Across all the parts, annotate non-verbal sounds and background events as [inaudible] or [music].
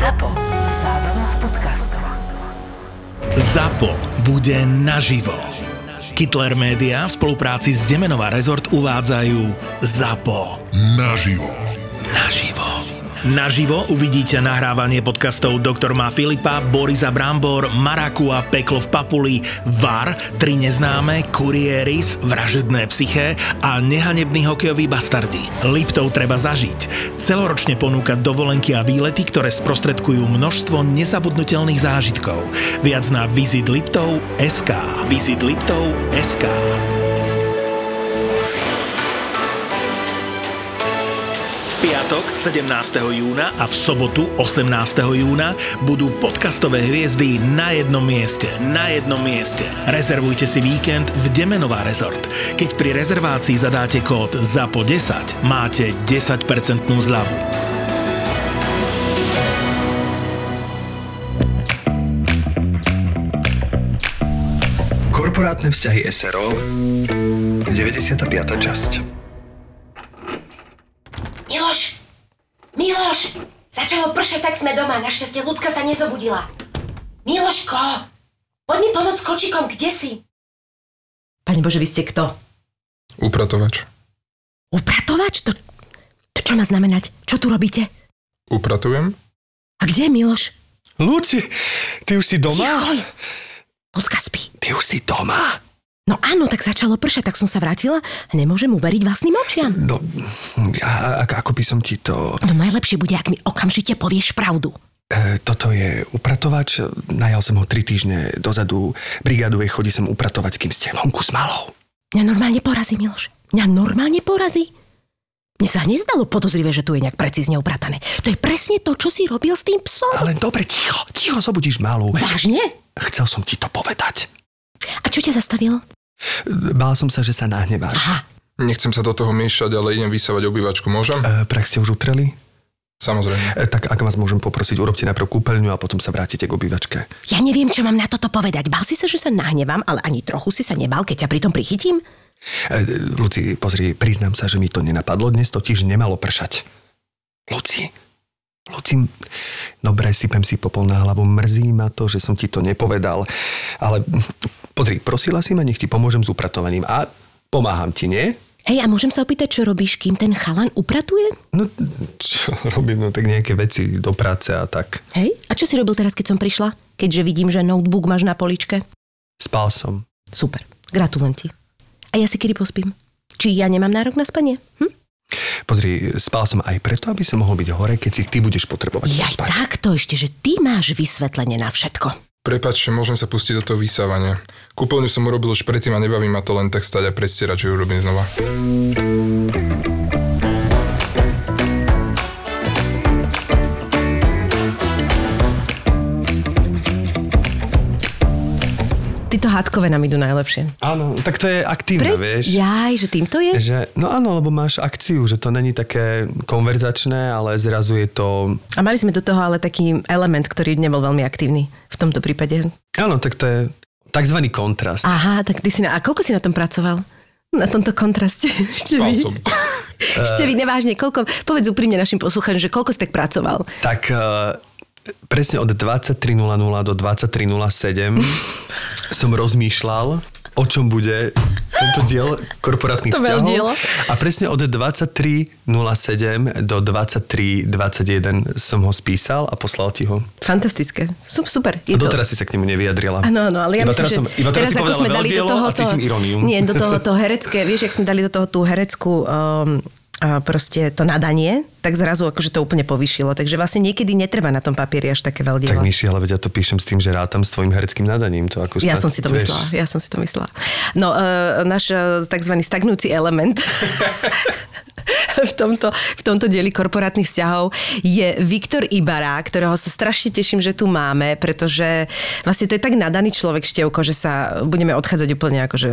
ZAPO. Zábrná v podcastov. ZAPO bude naživo. Hitler Media v spolupráci s Demenová rezort uvádzajú ZAPO. Naživo. Naživo. Naživo uvidíte nahrávanie podcastov Doktor má Filipa, Borisa Brambor, Marakua, Peklo v Papuli, VAR, Tri neznáme, Kurieris, Vražedné psyché a Nehanebný hokejový bastardi. Liptov treba zažiť. Celoročne ponúka dovolenky a výlety, ktoré sprostredkujú množstvo nezabudnutelných zážitkov. Viac na Visit Liptov SK. Piatok 17. júna a v sobotu 18. júna budú podcastové hviezdy na jednom mieste. Na jednom mieste. Rezervujte si víkend v Demenová rezort. Keď pri rezervácii zadáte kód ZAPO10, máte 10% zľavu. Korporátne vzťahy SRO 95. časť Miloš! Miloš! Začalo pršať, tak sme doma. Našťastie ľudská sa nezobudila. Miloško! Poď mi pomôcť s kočikom, kde si? Pane Bože, vy ste kto? Upratovač. Upratovač? To, to čo má znamenať? Čo tu robíte? Upratujem? A kde je Miloš? Luci, ty už si doma? Tichoj! Ľudská spí. Ty už si doma? No áno, tak začalo pršať, tak som sa vrátila a nemôžem uveriť vlastným očiam. No, a, a, ako by som ti to... No najlepšie bude, ak mi okamžite povieš pravdu. E, toto je upratovač, najal som ho tri týždne dozadu, brigáduje, chodí sem upratovať, kým ste vonku s malou. Mňa normálne porazí, Miloš. Mňa normálne porazí. Mne sa nezdalo podozrivé, že tu je nejak precízne upratané. To je presne to, čo si robil s tým psom. Ale dobre, ticho, ticho, zobudíš malú. Vážne? Chcel som ti to povedať. A čo ťa zastavilo? Bál som sa, že sa nahneváš. Aha, Nechcem sa do toho miešať, ale idem vysávať obývačku. Môžem? E, prach ste už utreli? Samozrejme. E, tak ak vás môžem poprosiť, urobte najprv kúpeľňu a potom sa vrátite k obývačke. ja neviem, čo mám na toto povedať. Bál si sa, že sa nahnevám, ale ani trochu si sa nebal, keď ťa pritom prichytím? E, Luci, pozri, priznám sa, že mi to nenapadlo. Dnes totiž nemalo pršať. Luci, Luci, dobre, sypem si popol na hlavu. Mrzí ma to, že som ti to nepovedal. Ale pozri, prosila si ma, nech ti pomôžem s upratovaním. A pomáham ti, nie? Hej, a môžem sa opýtať, čo robíš, kým ten chalan upratuje? No, čo robím, no tak nejaké veci do práce a tak. Hej, a čo si robil teraz, keď som prišla? Keďže vidím, že notebook máš na poličke. Spal som. Super, gratulujem ti. A ja si kedy pospím? Či ja nemám nárok na spanie? Hm? Pozri, spal som aj preto, aby som mohol byť hore, keď si ty budeš potrebovať Jaj, pospať. takto ešte, že ty máš vysvetlenie na všetko. Prepačte, môžem sa pustiť do toho vysávania. Kúpeľňu som urobil už predtým a nebaví ma to len tak stať a predstierať, že ju robím znova. Títo hádkové nám idú najlepšie. Áno, tak to je aktívne, vieš. Jaj, že týmto je? Že, no áno, lebo máš akciu, že to není také konverzačné, ale zrazu je to... A mali sme do toho ale taký element, ktorý nebol veľmi aktívny v tomto prípade. Áno, tak to je takzvaný kontrast. Aha, tak ty si na... A koľko si na tom pracoval? Na tomto kontraste. [laughs] Ešte Spal vy. som. [laughs] Ešte vy, nevážne, koľko... Povedz úprimne našim poslucháčom, že koľko si tak pracoval. Tak uh, presne od 23.00 do 23.07 [laughs] som rozmýšľal, o čom bude tento diel korporátnych To vzťahov. veľdielo. A presne od 23.07 do 23.21 som ho spísal a poslal ti ho. Fantastické. Sup, super. A doteraz si sa k nemu nevyjadrila. Áno, áno, ale ja iba myslím, teraz že som, iba teraz, si ako sme dali do toho a cítim iróniu. Nie, do toho to herecké, vieš, jak sme dali do toho tú hereckú um, proste to nadanie, tak zrazu akože to úplne povyšilo. Takže vlastne niekedy netreba na tom papieri až také Tak veľdielo. Myši, ale veď ja to píšem s tým, že rátam s tvojim hereckým nadaním. To ako Ja som si to vieš. myslela, ja som si to myslela. No, uh, náš uh, tzv. stagnujúci element [laughs] v tomto, v tomto dieli korporátnych vzťahov je Viktor Ibara, ktorého sa strašne teším, že tu máme, pretože vlastne to je tak nadaný človek števko, že sa budeme odchádzať úplne akože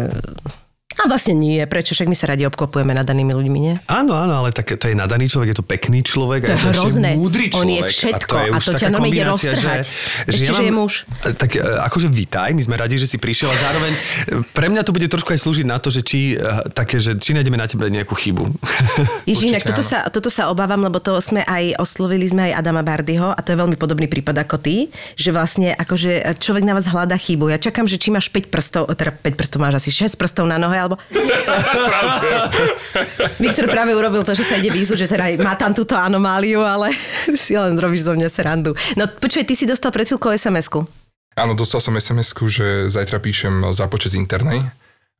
A vlastne nie, prečo? Však my sa radi obklopujeme nadanými ľuďmi, nie? Áno, áno, ale tak to je nadaný človek, je to pekný človek. To a je hrozné. múdry On je človek. všetko je a to ťa normálne ide roztrhať. Že, Ešte, že je muž. Tak e, akože vítaj, my sme radi, že si prišiel a zároveň e, pre mňa to bude trošku aj slúžiť na to, že či, e, také, že či nájdeme na tebe nejakú chybu. [laughs] Ježiš, inak toto sa, toto sa obávam, lebo to sme aj oslovili sme aj Adama Bardyho a to je veľmi podobný prípad ako ty, že vlastne akože človek na vás hľadá chybu. Ja čakám, že či máš 5 prstov, teda 5 prstov máš asi 6 prstov na nohe, alebo... Viktor práve urobil to, že sa ide výzvu, že teda má tam túto anomáliu, ale [laughs] si len zrobíš zo mňa serandu. No počuj, ty si dostal pred chvíľkou SMS-ku. Áno, dostal som sms že zajtra píšem zápočet z internej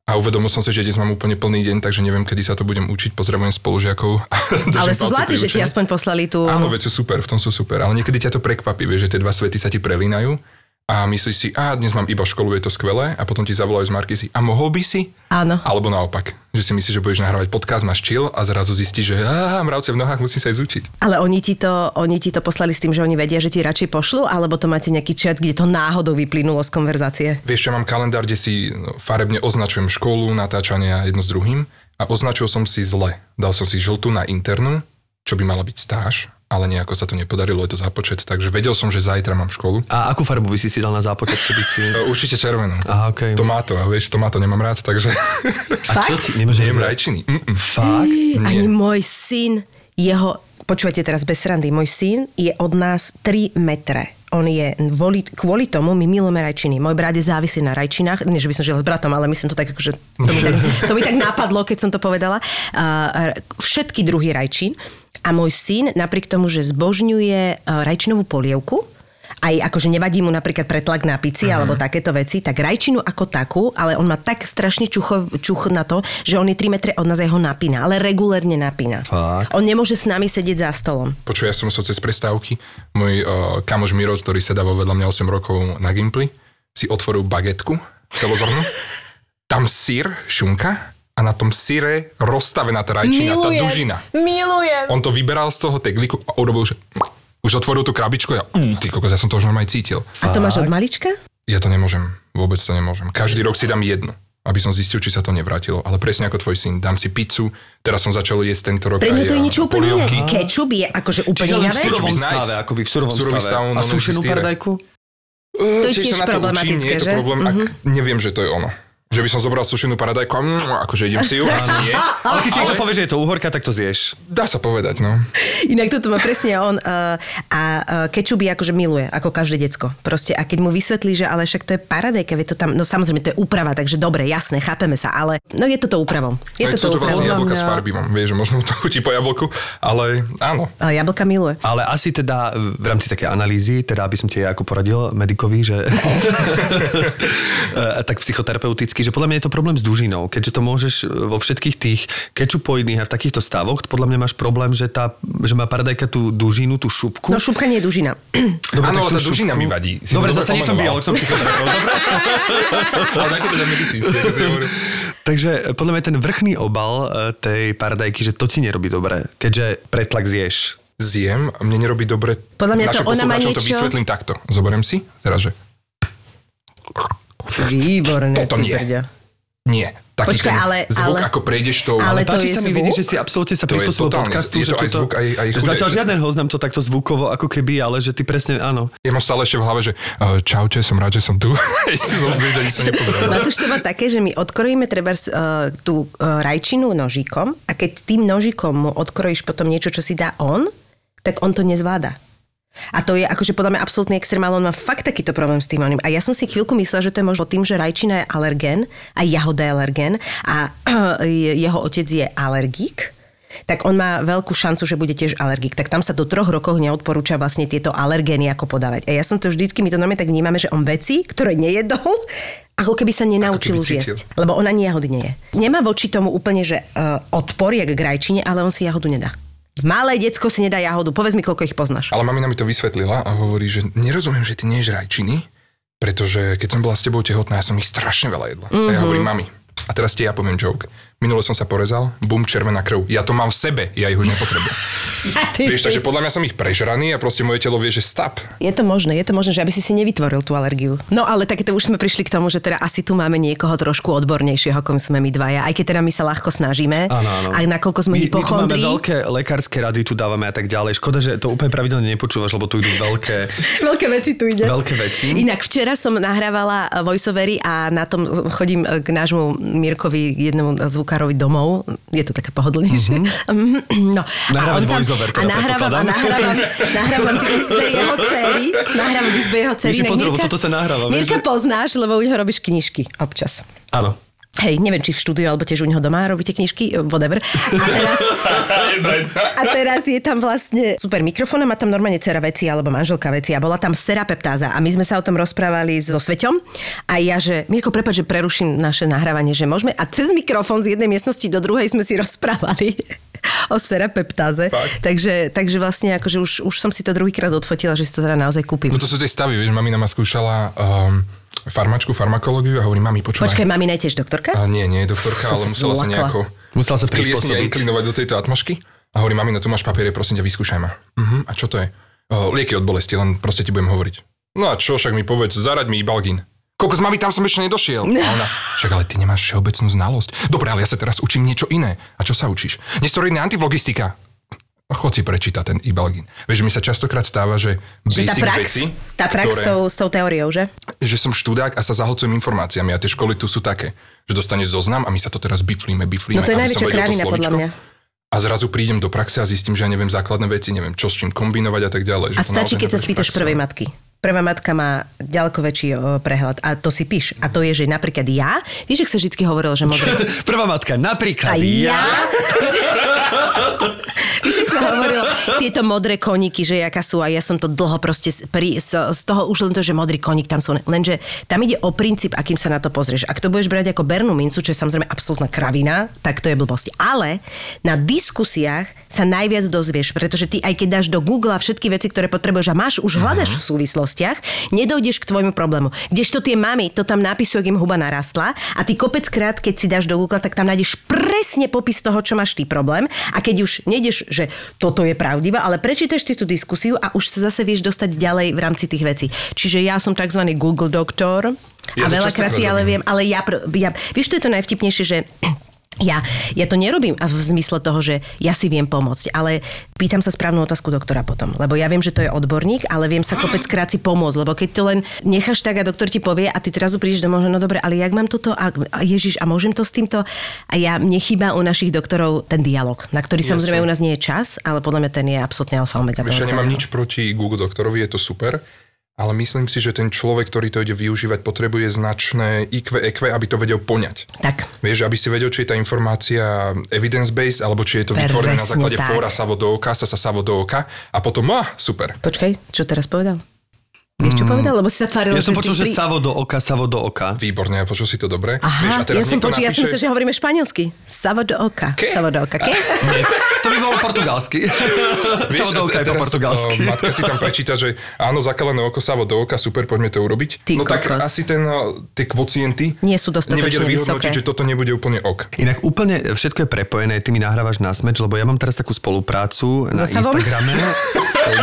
a uvedomil som si, že dnes mám úplne plný deň, takže neviem, kedy sa to budem učiť. Pozdravujem spolužiakov. [laughs] Ale sú zlatí, že ti aspoň poslali tú... Áno, veď sú super, v tom sú super, ale niekedy ťa to prekvapí, vieš, že tie dva svety sa ti prelínajú a myslíš si, a dnes mám iba školu, je to skvelé a potom ti zavolajú z Markisy, a mohol by si? Áno. Alebo naopak, že si myslíš, že budeš nahrávať podcast, máš chill a zrazu zistíš, že á, mravce v nohách musí sa aj zučiť. Ale oni ti, to, oni ti to poslali s tým, že oni vedia, že ti radšej pošlu, alebo to máte nejaký chat, kde to náhodou vyplynulo z konverzácie? Vieš, čo mám kalendár, kde si no, farebne označujem školu, natáčania jedno s druhým a označil som si zle. Dal som si žltú na internú, čo by mala byť stáž, ale nejako sa to nepodarilo, je to započet, takže vedel som, že zajtra mám školu. A akú farbu by si si dal na zápočet, keby si... [laughs] Určite červenú. Aha, okej. Tomáto, a vieš, tomáto nemám rád, takže A čo ti... Nemáš nikdy- rajčiny. Mm-mm. Fakt? Ani môj syn, jeho... Počúvajte teraz bez srandy, môj syn je od nás 3 metre. On je, kvôli, kvôli tomu my milujeme rajčiny. Môj brat je závislý na rajčinách. Nie, že by som žila s bratom, ale myslím to tak, akože to mi tak, to mi tak napadlo, keď som to povedala. Uh, všetky druhy rajčín. A môj syn, napriek tomu, že zbožňuje uh, rajčinovú polievku, aj akože nevadí mu napríklad pretlak na pici uh-huh. alebo takéto veci, tak rajčinu ako takú, ale on má tak strašne čucho, čuch na to, že on je 3 metre od nás jeho napína, ale regulérne napína. Fakt? On nemôže s nami sedieť za stolom. Počuj, ja som musel cez prestávky, môj uh, kamoš Miro, ktorý sedáva vedľa mňa 8 rokov na Gimply, si otvoril bagetku celozornú, [laughs] tam sír, šunka a na tom síre rozstavená tá rajčina, tá dužina. Milujem. On to vyberal z toho tegliku a urobil, že už otvoril tú krabičku a ja, uh, ty kokos, ja som to už normálne cítil. A to máš od malička? Ja to nemôžem, vôbec to nemôžem. Každý rok si dám jednu, aby som zistil, či sa to nevrátilo. Ale presne ako tvoj syn, dám si pizzu, teraz som začal jesť tento rok Pre aj, to je niečo úplne iné. Kečup je akože úplne iná v vec. surovom Nice. stave, akoby v surovom Surový stave. stav, A no, sušenú paradajku? To je tiež problematické, učím, nie je to že? Mhm. problém, ak neviem, že to je ono. Že by som zobral sušenú paradajku a mm, akože idem si ju, [laughs] asi nie. Ale keď ti niekto povie, že je to uhorka, tak to zješ. Dá sa povedať, no. Inak toto má presne on uh, a uh, kečup je akože miluje, ako každé decko. Proste a keď mu vysvetlí, že ale však to je paradajka, vie to tam, no samozrejme to je úprava, takže dobre, jasné, chápeme sa, ale no je to to úpravom. Je Aj to to to vlastne jablka s farbivom. Vieš, že možno to chutí po jablku, ale áno. A jablka miluje. Ale asi teda v rámci také analýzy, teda aby som ti ako poradil medikovi, že [laughs] [laughs] tak psychoterapeuticky, že podľa mňa je to problém s dužinou. Keďže to môžeš vo všetkých tých kečupoidných a v takýchto stavoch, podľa mňa máš problém, že, tá, že má paradajka tú dužinu, tú šupku. No šupka nie je dužina. [clears throat] Dobre, Áno, tak ale tú tá dužina mi vadí. Si Dobre, to zase nie som biolog, som psychoterapeut. Dobre? [laughs] Ale medicínske, si hovoril. Takže e, podľa mňa ten vrchný obal e, tej paradajky, že to ti nerobí dobre, keďže pretlak zješ. Zjem, mne nerobí dobre. Podľa mňa to ona má poslucháčom to niečo- vysvetlím takto. Zoberiem si, teraz, že Výborné, Toto ty nie. nie. Taký Počkaj, ten ale- zvuk, ale- ako prejdeš tou... ale- to Páči je sa mi vidieť, že si absolútne sa prispôsobil podcastu, je že to aj toto- zvuk, aj- aj že chude. Zatiaľ žiaden host nám to takto zvukovo ako keby, ale že ty presne, áno. Ja mám stále ešte v hlave, že uh, čaute, som rád, že som tu. No to už to má také, že my odkrojíme treba uh, tú uh, rajčinu nožikom a keď tým nožikom mu odkrojíš potom niečo, čo si dá on, tak on to nezvláda. A to je akože podľa mňa absolútny extrém, ale on má fakt takýto problém s tým oným. A ja som si chvíľku myslela, že to je možno tým, že rajčina je alergén a jahoda je alergén a [clears throat] jeho otec je alergík, tak on má veľkú šancu, že bude tiež alergik. Tak tam sa do troch rokov neodporúča vlastne tieto alergény ako podávať. A ja som to vždycky, my to normálne tak vnímame, že on veci, ktoré nejedol, ako keby sa nenaučil už jesť. Lebo ona ani jahody nie je. Nemá voči tomu úplne, že uh, odpor, jak k rajčine, ale on si jahodu nedá. Malé decko si nedá jahodu. Povedz mi, koľko ich poznáš. Ale mamina mi to vysvetlila a hovorí, že nerozumiem, že ty neješ rajčiny, pretože keď som bola s tebou tehotná, ja som ich strašne veľa jedla. Mm-hmm. A ja hovorím, mami, a teraz ti ja poviem joke. Minule som sa porezal, bum, červená krv. Ja to mám v sebe, ja ich už nepotrebujem. [laughs] Vieš, takže podľa mňa som ich prežraný a proste moje telo vie, že stop. Je to možné, je to možné, že aby si si nevytvoril tú alergiu. No ale tak to už sme prišli k tomu, že teda asi tu máme niekoho trošku odbornejšieho, ako sme my dvaja. Aj keď teda my sa ľahko snažíme. Áno, áno. A nakoľko sme my, my tu máme hypochondri. veľké lekárske rady, tu dávame a tak ďalej. Škoda, že to úplne pravidelne nepočúvaš, lebo tu idú veľké... [laughs] Veľké veci tu ide. Veľké veci. Inak včera som nahrávala voiceovery a na tom chodím k nášmu Mirkovi, jednému zvukárovi domov. Je to také pohodlnejšie. Mm-hmm. [laughs] No. Nahrávať a on tam, voiceover, a teda nahrávam, a nahrávam, [laughs] nahrávam v izbe jeho dcery. Nahrávam v izbe jeho pozor, lebo toto sa nahráva, Mirka že- poznáš, lebo u neho robíš knižky občas. Áno. Hej, neviem, či v štúdiu, alebo tiež u neho doma robíte knižky, whatever. A teraz, [laughs] a teraz je tam vlastne super mikrofón a má tam normálne dcera veci alebo manželka veci a bola tam serapeptáza a my sme sa o tom rozprávali so Sveťom a ja, že Mirko, prepáč, že preruším naše nahrávanie, že môžeme a cez mikrofón z jednej miestnosti do druhej sme si [laughs] rozprávali o serapeptáze. Takže, takže vlastne akože už, už som si to druhýkrát odfotila, že si to teda naozaj kúpim. No to sú tie stavy, vieš, mamina ma skúšala um, farmačku, farmakológiu a hovorí, mami, počúvaj. Počkaj, mami, tiež doktorka? A nie, nie je doktorka, Som ale sa musela sa nejako Musela sa prispôsobiť. inklinovať do tejto atmošky. A hovorí, mami, no tu máš papiere, prosím ťa, vyskúšaj ma. Uh-huh. A čo to je? O, lieky od bolesti, len proste ti budem hovoriť. No a čo, však mi povedz, zaraď mi Ibalgin. Koľko z mami tam som ešte nedošiel. A ona, však ale ty nemáš všeobecnú znalosť. Dobre, ale ja sa teraz učím niečo iné. A čo sa učíš? Nesteroidná antivlogistika. Chod si prečítať ten Ibalgin. Vieš, mi sa častokrát stáva, že Že tá prax, veci, tá prax s, ktoré- tou, s tou teóriou, že? že som študák a sa zahlcujem informáciami a tie školy tu sú také, že dostaneš zoznam a my sa to teraz biflíme, biflíme. No to je najväčšia kravina, podľa mňa. A zrazu prídem do praxe a zistím, že ja neviem základné veci, neviem čo s čím kombinovať a tak ďalej. A stačí, keď sa spýtaš prvej matky. Prvá matka má ďaleko väčší o, prehľad a to si píš. A to je, že napríklad ja, vieš, ak sa vždy hovorilo, že modré... [laughs] Prvá matka, napríklad A ja? [laughs] Víš, ak sa hovorilo, tieto modré koníky, že jaká sú a ja som to dlho proste pri, z, z toho už len to, že modrý koník tam sú. Lenže tam ide o princíp, akým sa na to pozrieš. Ak to budeš brať ako bernú mincu, čo je samozrejme absolútna kravina, tak to je blbosť. Ale na diskusiách sa najviac dozvieš, pretože ty aj keď dáš do Google všetky veci, ktoré potrebuješ a máš, už hľadaš v súvislostiach, nedojdeš k tvojmu problému. Kdežto tie mamy to tam napisujú, im huba narastla a ty kopec krát, keď si dáš do Google, tak tam nájdeš presne popis toho, čo máš ty problém a keď už nejdeš, že toto je pravdivé, ale prečítaš si tú diskusiu a už sa zase vieš dostať ďalej v rámci tých vecí. Čiže ja som tzv. Google doktor a Ja to veľakrát si ale viem, ale ja, ja, vieš, to je to najvtipnejšie, že ja, ja to nerobím a v zmysle toho, že ja si viem pomôcť, ale pýtam sa správnu otázku doktora potom, lebo ja viem, že to je odborník, ale viem sa kopec krát si pomôcť, lebo keď to len necháš tak a doktor ti povie a ty teraz prídeš domov, že no dobre, ale jak mám toto a, a Ježiš, a môžem to s týmto? A ja, mne chýba u našich doktorov ten dialog, na ktorý Jasne. samozrejme u nás nie je čas, ale podľa mňa ten je absolútne alfa omega. Ja nemám nič proti Google doktorovi, je to super, ale myslím si, že ten človek, ktorý to ide využívať, potrebuje značné IQ, EQ, aby to vedel poňať. Tak. Vieš, aby si vedel, či je tá informácia evidence-based, alebo či je to vytvorené na Presne základe tak. fóra savo do oka, sa sa savo do oka a potom, ah, super. Počkaj, čo teraz povedal? Vieš, čo povedal? Lebo si sa tváril, Ja som počul, si že savo do oka, savo do oka. Výborne, počul si to dobre. Aha, Vieš, a teraz ja som počul, ja som napíše- myslel, že hovoríme španielsky. Savo do oka. Ke? Savo do oka. Ke? [laughs] Nie, to by bolo portugalsky. Savo do oka je po portugalsky. o, matka si tam prečíta, že áno, zakalené oko savo do oka, super, poďme to urobiť. Ty no tak kokos. asi ten, tie kvocienty Nie sú dostatočne vysoké. že toto nebude úplne ok. Inak úplne všetko je prepojené, ty mi nahrávaš na smeč, lebo ja mám teraz takú spoluprácu na Savom? Instagrame. [laughs]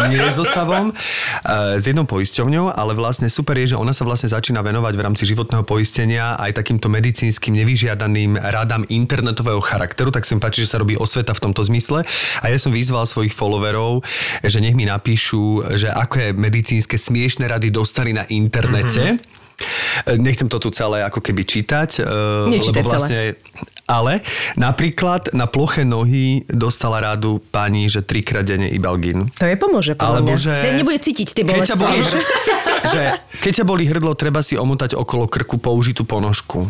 Nie so Savom, eh, s jednou poisťovňou, ale vlastne super je, že ona sa vlastne začína venovať v rámci životného poistenia aj takýmto medicínskym nevyžiadaným radám internetového charakteru, tak sa páči, že sa robí osveta v tomto zmysle. A ja som vyzval svojich followerov, že nech mi napíšu, že aké medicínske smiešné rady dostali na internete. Mm-hmm. Nechcem to tu celé ako keby čítať, eh, Nečítaj lebo vlastne ale napríklad na ploché nohy dostala rádu pani, že trikrát denne Ibalgin. To je pomôže, podľa Alebo mňa. že... Ne, nebude cítiť tie Keď ťa bolesti. boli, vieš? [laughs] že keď ťa boli hrdlo, treba si omotať okolo krku použitú ponožku.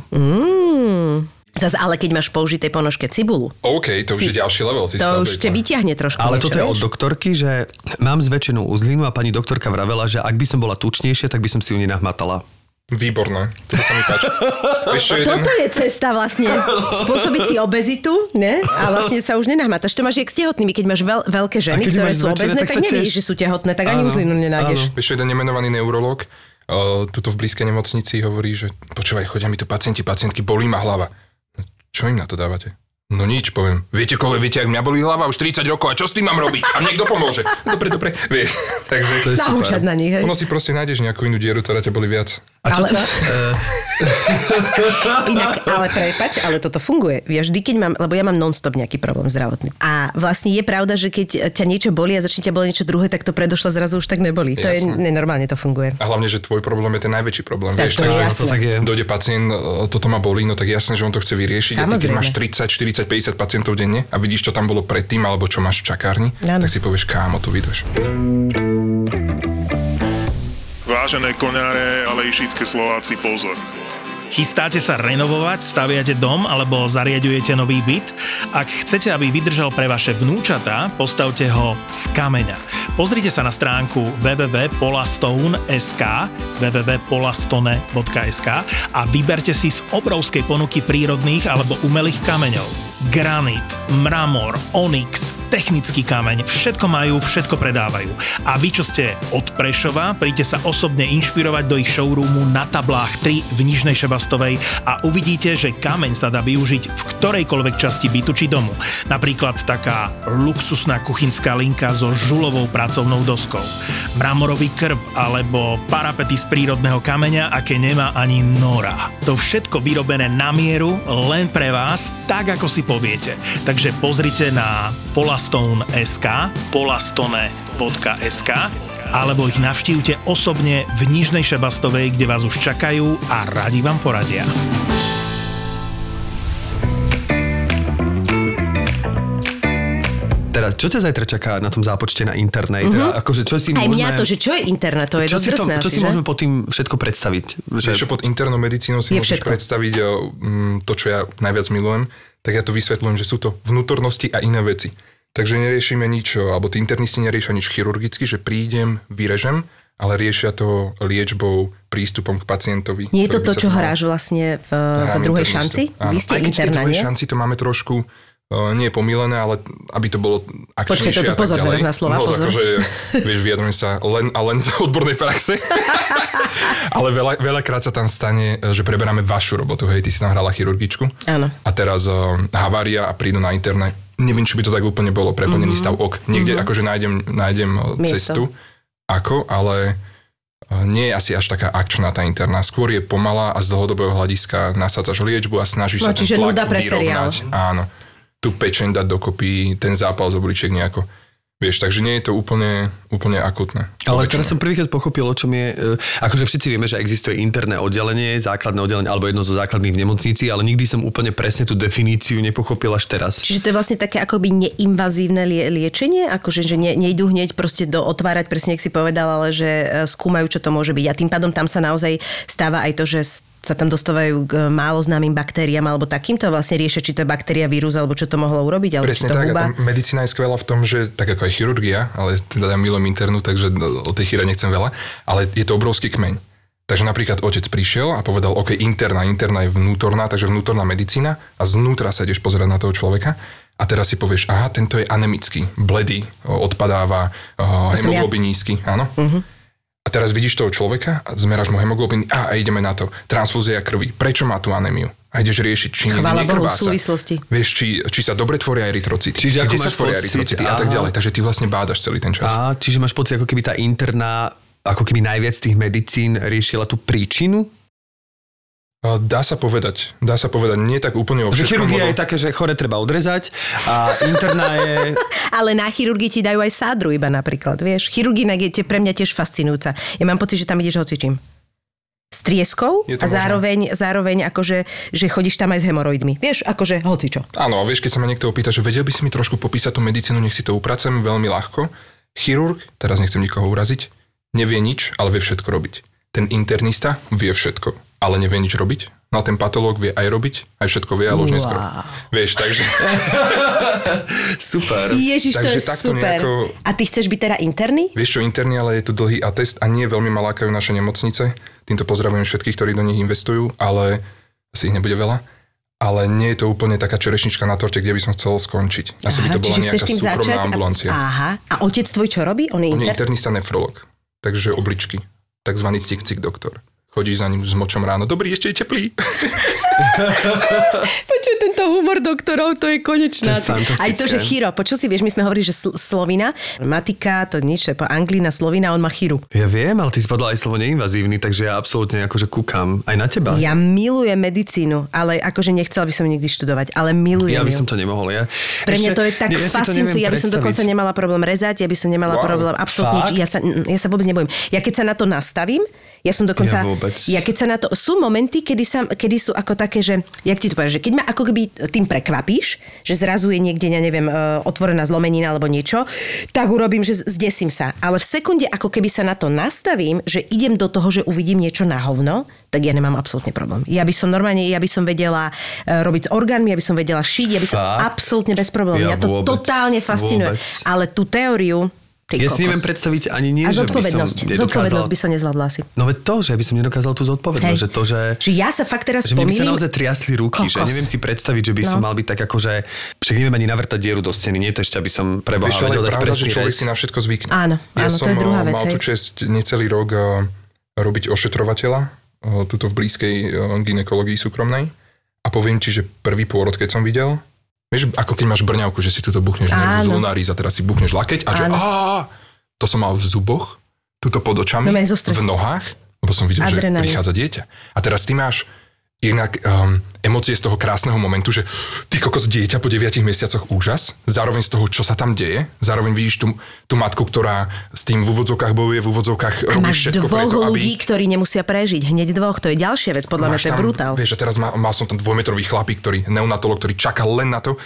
Zas, ale keď máš použitej ponožke cibulu, OK, to už Ci- je ďalší level. Ty to už ťa vyťahne trošku Ale niečo, toto je od doktorky, že mám zväčšenú uzlinu a pani doktorka vravela, že ak by som bola tučnejšia, tak by som si ju nenahmatala. Výborné, to sa mi páči. [laughs] Čo jeden... Toto je cesta vlastne. Spôsobiť si obezitu, ne? A vlastne sa už nenahmataš. To máš jak s tehotnými, keď máš veľ, veľké ženy, ktoré sú obezné, tak tak, nevieš, tiež- že sú tehotné, tak ani Áno, uzlinu nenájdeš. Čo jeden nemenovaný neurolog, uh, tuto v blízkej nemocnici hovorí, že počúvaj, chodia mi tu pacienti, pacientky, bolí ma hlava. No, čo im na to dávate? No nič, poviem. Viete, kole, viete, ak mňa boli hlava už 30 rokov a čo s tým mám robiť? A niekto pomôže. Dobre, dobre, vieš. Takže To je super. Na nich, hej. ono si proste nájdeš nejakú inú dieru, ktorá ťa boli viac. A čo Ale- ťa? [laughs] Inak, ale prepač, ale toto funguje. Ja vždy, keď mám, lebo ja mám non-stop nejaký problém zdravotný. A vlastne je pravda, že keď ťa niečo bolí a začne ťa boliť niečo druhé, tak to predošle zrazu už tak nebolí. To je nenormálne, to funguje. A hlavne, že tvoj problém je ten najväčší problém. Tak vieš, to je takže jasné. to tak je. dojde pacient, e, toto ma bolí, no tak jasné, že on to chce vyriešiť. A ty, keď máš 30, 40, 50 pacientov denne a vidíš, čo tam bolo predtým, alebo čo máš v čakárni, Áno. tak si povieš, kámo, to vydrž. Vážené koňare a lejšické Slováci, pozor. Chystáte sa renovovať, staviate dom alebo zariadujete nový byt? Ak chcete, aby vydržal pre vaše vnúčatá, postavte ho z kameňa. Pozrite sa na stránku www.polastone.sk www.polastone.sk a vyberte si z obrovskej ponuky prírodných alebo umelých kameňov. Granit, mramor, onyx, technický kameň, všetko majú, všetko predávajú. A vy, čo ste od Prešova, príďte sa osobne inšpirovať do ich showroomu na tablách 3 v Nižnej Šebastovej a uvidíte, že kameň sa dá využiť v ktorejkoľvek časti bytu či domu. Napríklad taká luxusná kuchynská linka so žulovou pracovnou doskou, mramorový krb alebo parapety z prírodného kameňa, aké nemá ani nora. To všetko vyrobené na mieru len pre vás, tak ako si poviete. Takže pozrite na polastone.sk, polastone.sk alebo ich navštívte osobne v Nižnej Šebastovej, kde vás už čakajú a radi vám poradia. Teda, čo ťa zajtra čaká na tom zápočte na internet? Teda, akože, čo si Mhm. Aj môžeme... mňa to, že čo je internet, to je čo si, to, čo si že? môžeme pod tým všetko predstaviť? Že... Čo pod internou medicínou si Je môžeš všetko. predstaviť o, mm, to, čo ja najviac milujem, tak ja to vysvetľujem, že sú to vnútornosti a iné veci. Takže neriešime nič, alebo tí internisti neriešia nič chirurgicky, že prídem, vyrežem, ale riešia to liečbou, prístupom k pacientovi. Nie je to to, čo hráš vlastne v, v druhej šanci? Áno. Vy ste Aj v interna, druhej nie? šanci to máme trošku nie pomílené, ale aby to bolo akčnejšie toto a tak pozor teraz na slova, no, pozor. Akože, vieš, vyjadrujem sa len a len [laughs] z odbornej praxe. [laughs] ale veľa, veľakrát sa tam stane, že preberáme vašu robotu. Hej, ty si tam hrala chirurgičku. Áno. A teraz uh, havária a prídu na internet. Neviem, či by to tak úplne bolo preplnený mm-hmm. stav ok. Niekde mm-hmm. akože nájdem, nájdem Miesto. cestu, ako, ale nie je asi až taká akčná tá interná. Skôr je pomalá a z dlhodobého hľadiska nasádzaš liečbu a snažíš No, sa ten čiže tlak nuda pre seriál. vyrovnať. Áno. Tu pečeň dať dokopy, ten zápal z obličiek nejako. Vieš, takže nie je to úplne, úplne akutné. Ale Väčšinou. teraz som prvýkrát pochopil, o čom je... e, Akože všetci vieme, že existuje interné oddelenie, základné oddelenie, alebo jedno zo základných v nemocnici, ale nikdy som úplne presne tú definíciu nepochopil až teraz. Čiže to je vlastne také akoby neinvazívne lie- liečenie? Akože, že ne, nejdú hneď proste do otvárať, presne, jak si povedal, ale že e, skúmajú, čo to môže byť. A tým pádom tam sa naozaj stáva aj to, že sa tam dostávajú k e, málo známym baktériám alebo takýmto vlastne riešia, či to je baktéria, vírus, alebo čo to mohlo urobiť, alebo Presne či to tak, huba. a medicína je skvelá v tom, že tak ako aj chirurgia, ale teda ja milujem internú, takže o tej chýre nechcem veľa, ale je to obrovský kmeň. Takže napríklad otec prišiel a povedal, OK, interná, interná je vnútorná, takže vnútorná medicína a znútra sa ideš pozerať na toho človeka a teraz si povieš, aha, tento je anemický, bledý, odpadáva, som ja. hemoglobin nízky, áno. Uh-huh. A teraz vidíš toho človeka, zmeráš mu hemoglobin a, a ideme na to. Transfúzia krvi. Prečo má tú anémiu? A ideš riešiť, či Chvála Bohu, súvislosti. Vieš, či, či sa dobre tvoria erytrocity. Čiže ako máš tvoria pocit, erytrocity a tak ďalej. Takže ty vlastne bádaš celý ten čas. A čiže máš pocit, ako keby tá interná, ako keby najviac tých medicín riešila tú príčinu? Dá sa povedať, dá sa povedať, nie tak úplne o všetkom, chirurgia lebo je také, že chore treba odrezať a interná je... [laughs] Ale na chirurgii ti dajú aj sádru iba napríklad, vieš. Chirurgina je pre mňa tiež fascinujúca. Ja mám pocit, že tam ideš hocičím. S trieskou a možné. zároveň, zároveň akože, že chodíš tam aj s hemoroidmi. Vieš, akože hocičo. Áno, a vieš, keď sa ma niekto opýta, že vedel by si mi trošku popísať tú medicínu, nech si to upracujem veľmi ľahko. Chirurg, teraz nechcem nikoho uraziť, nevie nič, ale vie všetko robiť. Ten internista vie všetko, ale nevie nič robiť. No a ten patológ vie aj robiť, aj všetko vie, ale už neskoro. Vieš, takže... [laughs] Super. Ježiš, to Takže je takto super. nejako- A ty chceš byť teda interný? Vieš čo, interný, ale je tu dlhý atest a nie veľmi ma lákajú naše nemocnice. Týmto pozdravujem všetkých, ktorí do nich investujú, ale asi ich nebude veľa. Ale nie je to úplne taká čerešnička na torte, kde by som chcel skončiť. Asi by to bola nejaká súkromná začať? A- ambulancia. Aha. A otec tvoj čo robí? On je On je inter... internista nefrolog, takže obličky. Takzvaný cik-cik doktor. Chodíš za ním s močom ráno. Dobrý, ešte je teplý. [laughs] Počuj, tento humor doktorov, to je konečná. To je. Aj to, že Chiro, počul si, vieš, my sme hovorili, že sl- Slovina, matika, to nič, po Anglina, Slovina, on má Chiru. Ja viem, ale ty si povedal aj slovo neinvazívny, takže ja absolútne akože kúkam aj na teba. Ja milujem medicínu, ale akože nechcela by som nikdy študovať, ale milujem Ja by som to nemohol. Ja, Pre mňa to je tak ja fascinujúce. Ja by som dokonca nemala problém rezať, ja by som nemala Wow. problém absolútne. Ja sa, ja sa vôbec nebojím. Ja keď sa na to nastavím, ja som dokonca... Ja vôbec. ja keď sa na to... Sú momenty, kedy, sa, kedy sú ako také, že... Jak ti to povedať, že keď ma ako keby tým prekvapíš, že zrazu je niekde, ja neviem, e, otvorená zlomenina alebo niečo, tak urobím, že zdesím sa. Ale v sekunde, ako keby sa na to nastavím, že idem do toho, že uvidím niečo na hovno, tak ja nemám absolútne problém. Ja by som normálne, ja by som vedela e, robiť s orgánmi, ja by som vedela šiť, ja by som Fakt? absolútne bez problémov. Ja Mňa to vôbec, totálne fascinuje. vôbec. Ale tú teóriu, ty Ja si kokos. neviem predstaviť ani nie, A že by som zodpovednosť. nedokázal... Zodpovednosť by som nezvládla asi. No veď to, že by som nedokázal tú zodpovednosť, Hej. že to, že... Že ja sa fakt teraz Že mi by sa naozaj triasli ruky, že Kokos. neviem si predstaviť, že by som No. mal byť tak ako, že však neviem ani navrtať dieru do steny, nie to ešte, aby som preboha ale vedel dať pravda, že človek si na všetko zvykne. Áno, ja áno, to som je druhá eh, vec, mal tú čest necelý rok eh, robiť ošetrovateľa, eh, tuto v blízkej ginekológii súkromnej. A poviem ti, že prvý pôrod, keď som videl, vieš, ako keď máš brňavku, že si tuto buchneš nervus lunaris a teraz si buchneš lakeť a že á, to som mal v zuboch, tuto pod očami, No, v nohách, lebo som videl, že Adrenalín. prichádza dieťa. A teraz ty máš jednak um, emócie z toho krásneho momentu, že ty kokos dieťa po 9 mesiacoch úžas, zároveň z toho, čo sa tam deje, zároveň vidíš tú, tú matku, ktorá s tým v úvodzovkách bojuje, v úvodzovkách A robí máš všetko dvoch preto, aby... ľudí, ktorí nemusia prežiť. Hneď dvoch, to je ďalšia vec. Podľa mňa to je brutál. Vieš, že teraz mal, mal som tam dvojmetrový chlapík, ktorý, neonatolog, ktorý čaká len na to,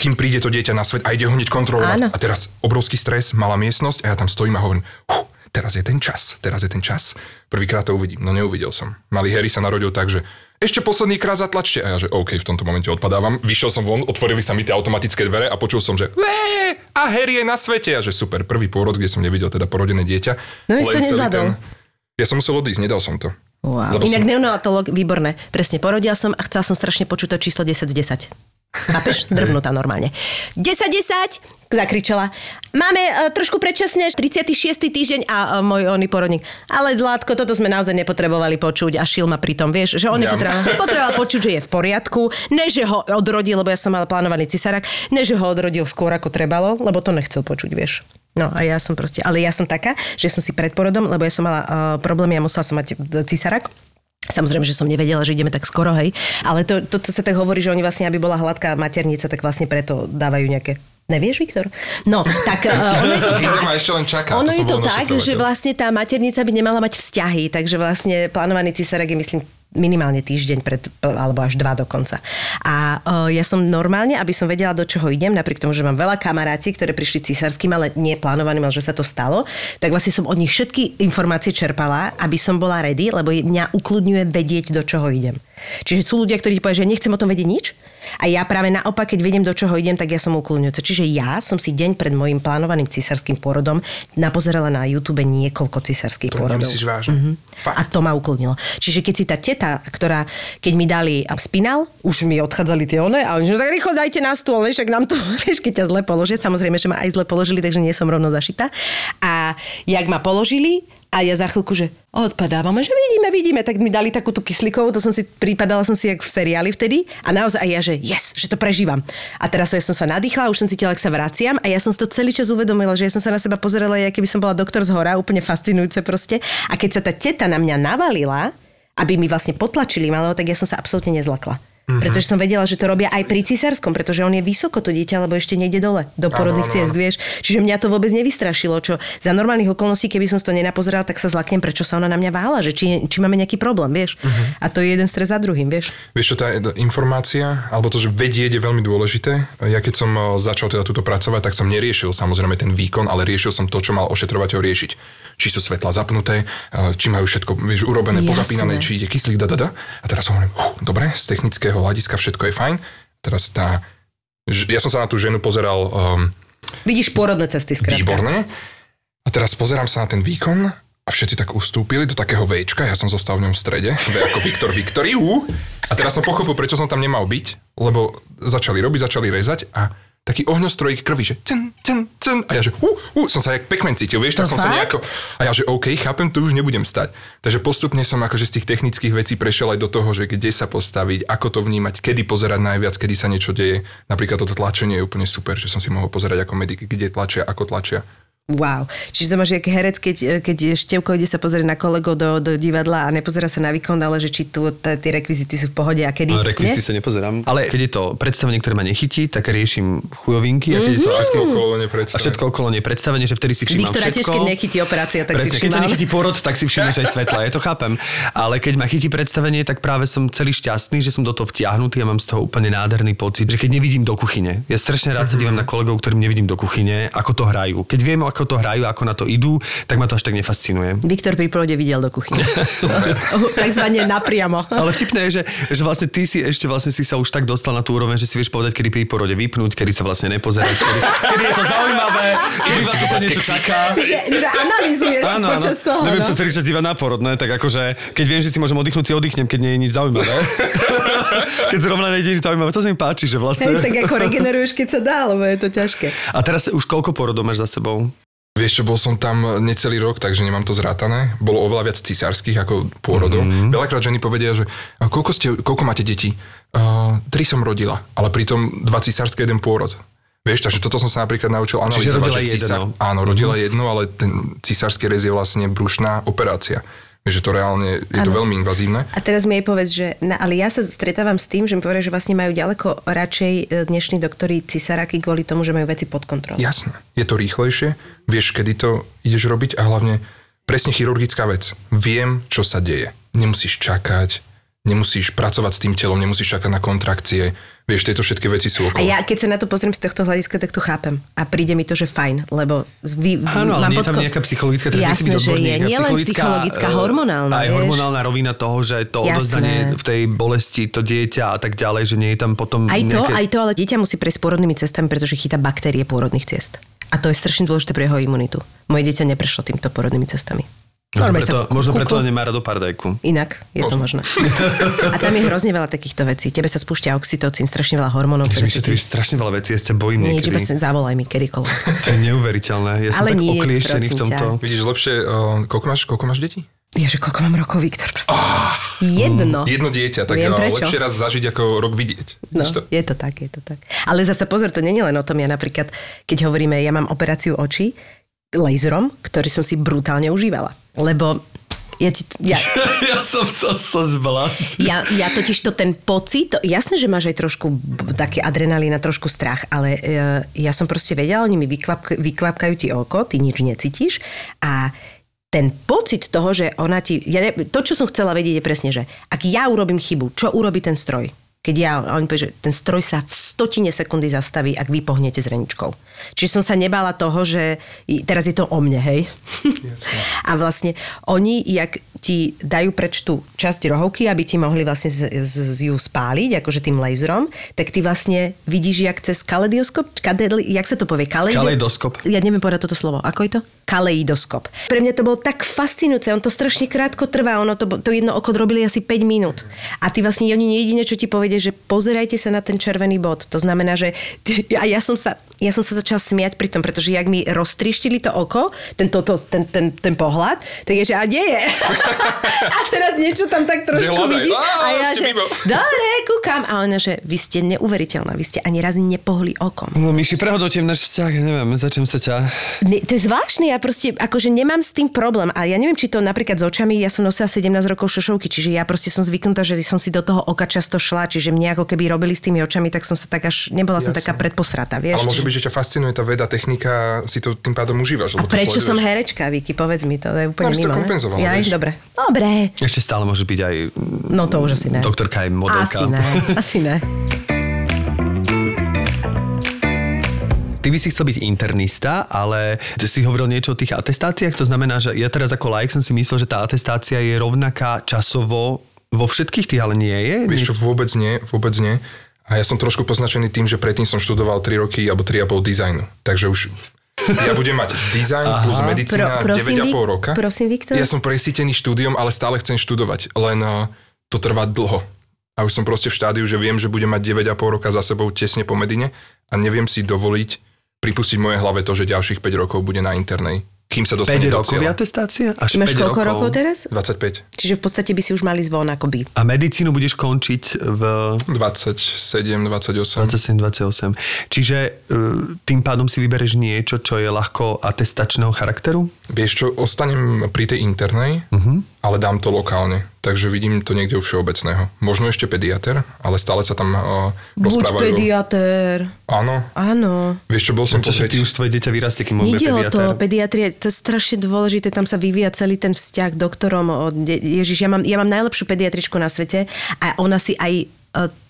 kým príde to dieťa na svet a ide ho hneď kontrolovať. Áno. A teraz obrovský stres, malá miestnosť a ja tam stojím a hovorím, "Hú, teraz je ten čas, teraz je ten čas. Prvýkrát to uvidím, no neuvidel som. Malý Harry sa narodil tak, že ešte posledný krát zatlačte. A ja, že OK, v tomto momente odpadávam. Vyšiel som von, otvorili sa mi tie automatické dvere a počul som, že "Lé, a Harry je na svete. A že super, prvý pôrod, kde som nevidel teda porodené dieťa. No, ste nezvládol. Ja som musel odísť, nedal som to. Wow. Lebo Inak som- neonatolog, výborné. Presne, porodila som a chcela som strašne počuť to číslo 10 z 10. Chápeš? [laughs] Drbnutá normálne. 10, 10, zakričala. Máme uh, trošku predčasne 36. týždeň a uh, môj oný porodník. Ale Zlátko, toto sme naozaj nepotrebovali počuť a šil ma pri tom, vieš, že on Ja. nepotreboval, [laughs] potreboval počuť, že je v poriadku, ne, že ho odrodil, lebo ja som mal plánovaný cisarak, ne, že ho odrodil skôr ako trebalo, lebo to nechcel počuť, vieš. No a ja som proste, ale ja som taká, že som si pred porodom, lebo ja som mala uh, problémy a musela som mať cisarak. Samozrejme, že som nevedela, že ideme tak skoro, hej. Ale to, to, to sa tak hovorí, že oni vlastne, aby bola hladká maternica, tak vlastne preto dávajú nejaké Nevieš, Viktor? No, tak uh, [laughs] ono je to tak. ešte len čaká. Ono to je to tak, že vlastne tá maternica by nemala mať vzťahy, takže vlastne plánovaný císarek je myslím minimálne týždeň pred, alebo až dva dokonca. A uh, ja som normálne, aby som vedela, do čoho idem, napriek tomu, že mám veľa kamaráti, ktoré prišli císarským, ale nie plánovaným, ale že sa to stalo, tak vlastne som od nich všetky informácie čerpala, aby som bola ready, lebo mňa ukludňuje vedieť, do čoho idem. Čiže sú ľudia, ktorí povedia, že nechcem o tom vedieť nič a ja práve naopak, keď vediem, do čoho idem, tak ja som ukludňujúca. Čiže ja som si deň pred môjim plánovaným císarským pôrodom napozerala na YouTube niekoľko císarských To pôrodov. nemyslíš vážne? Mhm. Fakt? A to ma ukludnilo. Čiže keď si tá teta, ktorá, keď mi dali spinal, už mi odchádzali tie one a oni, že no tak rýchlo dajte na stôl, vieš, ak nám to, [laughs] vieš, keď ťa zle položia, samozrejme, že ma aj zle položili, takže nie som rovno zašita. A jak ma položili, a ja za chvíľku, že odpadávam, že vidíme, vidíme, tak mi dali takú tú kyslíkovú, to som si, prípadala som si jak v seriáli vtedy a naozaj ja, že yes, že to prežívam. A teraz ja som sa nadýchla, už som cítila, ak sa vraciam a ja som si to celý čas uvedomila, že ja som sa na seba pozerala, ako keby som bola doktor z hora, úplne fascinujúce proste. A keď sa tá teta na mňa navalila, aby mi vlastne potlačili malého, tak ja som sa absolútne nezlakla. Mm-hmm. Pretože som vedela, že to robia aj pri cisárskom, pretože on je vysoko to dieťa, lebo ešte nejde dole do porodných ciest, vieš. Čiže mňa to vôbec nevystrašilo, čo za normálnych okolností, keby som to nenapozeral, tak sa zlaknem, prečo sa ona na mňa vála, že či, či máme nejaký problém, vieš. Mhm. A to je jeden stres za druhým, vieš. Vieš čo, tá informácia, alebo to, že vedieť je veľmi dôležité. Ja keď som eh, začal teda túto pracovať, tak som neriešil samozrejme ten výkon, ale riešil som to, čo mal ošetrovateľ riešiť. Či sú svetla zapnuté, eh, či majú všetko vieš, urobené, Jasné. pozapínané, či ide kyslík, da, da, da. A teraz hovorím, huh, dobre, z technického hľadiska všetko je fajn. Teraz tá... Ja som sa na tú ženu pozeral um, Vidíš pôrodné cesty, skrátka. výborné. A teraz pozerám sa na ten výkon a všetci tak ustúpili do takého Včka, ja som zostal v ňom v strede, V [laughs] ako Viktor Viktoriu. A teraz som pochopil, prečo som tam nemal byť, lebo začali robiť, začali rezať a taký ohňostrojík krvi, že cen, cen, cen. A ja že, uh, uh, som sa jak pekmen cítil, vieš, tak som sa fakt? nejako... A ja že, OK, chápem, tu už nebudem stať. Takže postupne som akože z tých technických vecí prešiel aj do toho, že kde sa postaviť, ako to vnímať, kedy pozerať najviac, kedy sa niečo deje. Napríklad toto tlačenie je úplne super, že som si mohol pozerať ako medic, kde tlačia, ako tlačia. Wow. Čiže to máš jak herec, keď, keď Števko ide sa pozrieť na kolegov do, do divadla a nepozerá sa na výkon, ale že či tu t- tie rekvizity sú v pohode a kedy... Rekvizity sa nepozerám. Ale keď je to predstavenie, ktoré ma nechytí, tak riešim chujovinky. A keď je to Mhm. asi Všetko okolo a nepredstavujem. všetko okolo nie predstavenie, že vtedy si všímam Viktora všetko. tiež, keď nechytí operácia, tak Presne, si keď ťa nechytí porod, tak si všimneš aj svetla, ja to chápem. Ale keď ma chytí predstavenie, tak práve som celý šťastný, že som do toho vtiahnutý a mám z toho úplne nádherný pocit, že keď nevidím do kuchyne. Ja strašne rád sa dívam na kolegov, ktorým nevidím do kuchyne, ako to hrajú. Keď viem, ako to hrajú, ako na to idú, tak ma to až tak nefascinuje. Viktor pri porode videl do kuchyne. [laughs] Takzvané napriamo. Ale vtipné je, že, že vlastne ty si ešte vlastne si sa už tak dostal na tú úroveň, že si vieš povedať, kedy pri porode vypnúť, kedy sa vlastne nepozerať, kedy, kedy je to zaujímavé, kedy vlastne sa niečo čaká. že, že analýzuješ Áno, áno. počas toho. Neviem no? sa celý čas dívať na porodné, tak akože, keď viem, že si môžem oddychnúť, si oddychnem, keď nie je nič zaujímavé. [laughs] keď zrovna nejde nič zaujímavé, to sa mi páči, že vlastne... Hej, tak ako regeneruješ, keď sa dá, lebo je to ťažké. A teraz už koľko porodov máš za sebou? Vieš čo, bol som tam necelý rok, takže nemám to zrátané. Bolo oveľa viac cisárskych ako pôrodov. Mhm. Mm-hmm. Veľakrát ženy povedia, že koľko, ste, koľko máte detí? Uh, tri som rodila, ale pritom dva cisárske, jeden pôrod. Vieš, takže toto som sa napríklad naučil analyzovať. rodila že cisár, jedno. Áno, rodila mm-hmm. jedno, ale ten cisársky rez je vlastne brušná operácia. Že to reálne je to Áno. veľmi invazívne. A teraz mi aj povedz, že, na, ale ja sa stretávam s tým, že mi povedia, že vlastne majú ďaleko radšej e, dnešní doktori cisáraky kvôli tomu, že majú veci pod kontrolou. Jasné. Je to rýchlejšie, vieš, kedy to ideš robiť a hlavne presne chirurgická vec. Viem, čo sa deje. Nemusíš čakať, nemusíš pracovať s tým telom, nemusíš čakať na kontrakcie. Vieš, tieto všetky veci sú A okolo. ja, keď sa na to pozriem z tohto hľadiska, tak to chápem. A príde mi to, že fajn, lebo vy, Áno, ale nie je tam nejaká psychologická, teraz Jasné, byť že je. a Nie len psychologická, eh, hormonálna, Aj vieš. hormonálna rovina toho, že to Jasné. odozdanie v tej bolesti, to dieťa a tak ďalej, že nie je tam potom Aj to, nejaké... aj to, ale dieťa musí prejsť pôrodnými cestami, pretože chytá baktérie pôrodných ciest. A to je strašne dôležité pre jeho imunitu. Moje dieťa neprešlo týmto pôrodnými cestami. Možno Normálne preto, sa možno preto nemá rado pardajku. Inak je to možné. [laughs] A tam je hrozne veľa takýchto vecí. Tebe sa spúšťa oxytocín, strašne veľa hormónov. Si sa ty... strašne veľa vecí, ja sa bojím Nie, že niekedy. sa zavolaj mi kedykoľvek. To je neuveriteľné. Ja som Ale tak nie, oklieštený v tomto. ťa. Vidíš, lepšie, uh, koľko, máš, koľko máš detí? Ja, že koľko mám rokov, Viktor, prosím. Jedno. Jedno dieťa, tak Viem prečo. lepšie raz zažiť, ako rok vidieť. No, to? je to tak, je to tak. Ale zase pozor, to nie je len o tom. Ja napríklad, keď hovoríme, ja mám operáciu očí laserom, ktorý som si brutálne užívala. Lebo ja, ti, ja, [laughs] ja som sa so zblast. ja, ja totiž to ten pocit, to, jasné, že máš aj trošku b- taký adrenalín a trošku strach, ale e, ja som proste vedela, oni mi vykvapk, vykvapkajú ti oko, ty nič necítiš a ten pocit toho, že ona ti... Ja, ne- to, čo som chcela vedieť, je presne, že ak ja urobím chybu, čo urobí ten stroj? Keď ja, a on povie, že ten stroj sa v stotine sekundy zastaví, ak vy pohnete zreničkou. Čiže som sa nebala toho, že teraz je to o mne, hej? [laughs] a vlastne oni, jak ti dajú preč tú časť rohovky, aby ti mohli vlastne z, z, z ju spáliť, akože tým laserom, tak ty vlastne vidíš, jak cez kaledioskop, kadeli, jak sa to povie? Kaleido... Kaleidoskop. Ja neviem povedať toto slovo. Ako je to? Kaleidoskop. Pre mňa to bolo tak fascinujúce, on to strašne krátko trvá, ono to, to jedno oko robili asi 5 minút. A ty vlastne, oni jediné, čo ti povedia, že pozerajte sa na ten červený bod. To znamená, že ty, a ja som sa, ja som sa začala smiať pri tom, pretože jak mi roztrieštili to oko, ten, to, to, ten, ten, ten pohľad, tak je, že a nie je. [laughs] [laughs] a teraz niečo tam tak trošku hľadaj. vidíš. A ja, ste že dobre, kúkam. A ona, že vy ste neuveriteľná, vy ste ani raz nepohli okom. No, Myši, prehodnotím náš vzťah, ja neviem, začnem sa ťa... Ne, to je zvláštne, ja proste akože nemám s tým problém. A ja neviem, či to napríklad s očami, ja som nosila 17 rokov šošovky, čiže ja proste som zvyknutá, že som si do toho oka často šla, čiže mne ako keby robili s tými očami, tak som sa tak až, nebola som taká predposrata, vieš. Ale môže byť, že ťa fascinuje tá veda, technika, si to tým pádom užívaš. A prečo som herečka, Vicky, povedz mi to, to je úplne to mimo, Ja, dobre. Dobre. Ešte stále môžeš byť aj No to už asi ne. doktorka, aj modelka. Asi ne, [laughs] asi ne. Ty by si chcel byť internista, ale ty si hovoril niečo o tých atestáciách, to znamená, že ja teraz ako laik som si myslel, že tá atestácia je rovnaká časovo vo všetkých tých, ale nie je. Vieš čo, vôbec nie, vôbec nie. A ja som trošku poznačený tým, že predtým som študoval 3 roky alebo 3,5 dizajnu. Takže už ja budem mať dizajn plus medicína Pro- prosím, 9,5 Vik- roka. prosím, Viktor. Ja som presítený štúdiom, ale stále chcem študovať, len uh, to trvá dlho. a už som proste v štádiu, že viem, že budem mať 9,5 roka za sebou tesne po Medine a neviem si dovoliť pripustiť v mojej hlave to, že ďalších 5 rokov bude na internej, kým sa 5 dostane do rokov cieľa. atestácia? Až Máš 5 koľko rokov teraz? 25. Čiže v podstate by si už mali zvon akoby. A medicínu budeš končiť v 27, 28. 27-28. Čiže e, tým pádom si vybereš niečo, čo je ľahko atestačného charakteru? Vieš čo, ostanem pri tej internej, uh-huh. Ale dám to lokálne. Takže vidím to niekde u všeobecného. Možno ešte pediater, ale stále sa tam uh, Buď rozprávajú. pediatér. Áno. Áno. Vieš čo, bol som Čo, že pozrieť... ty už tvoje dieťa vyrastie, kým bude o to, pediatria, to je strašne dôležité, tam sa vyvíja celý ten vzťah doktorom. O, de- Ježiš, ja mám, ja mám najlepšiu pediatričku na svete a ona si aj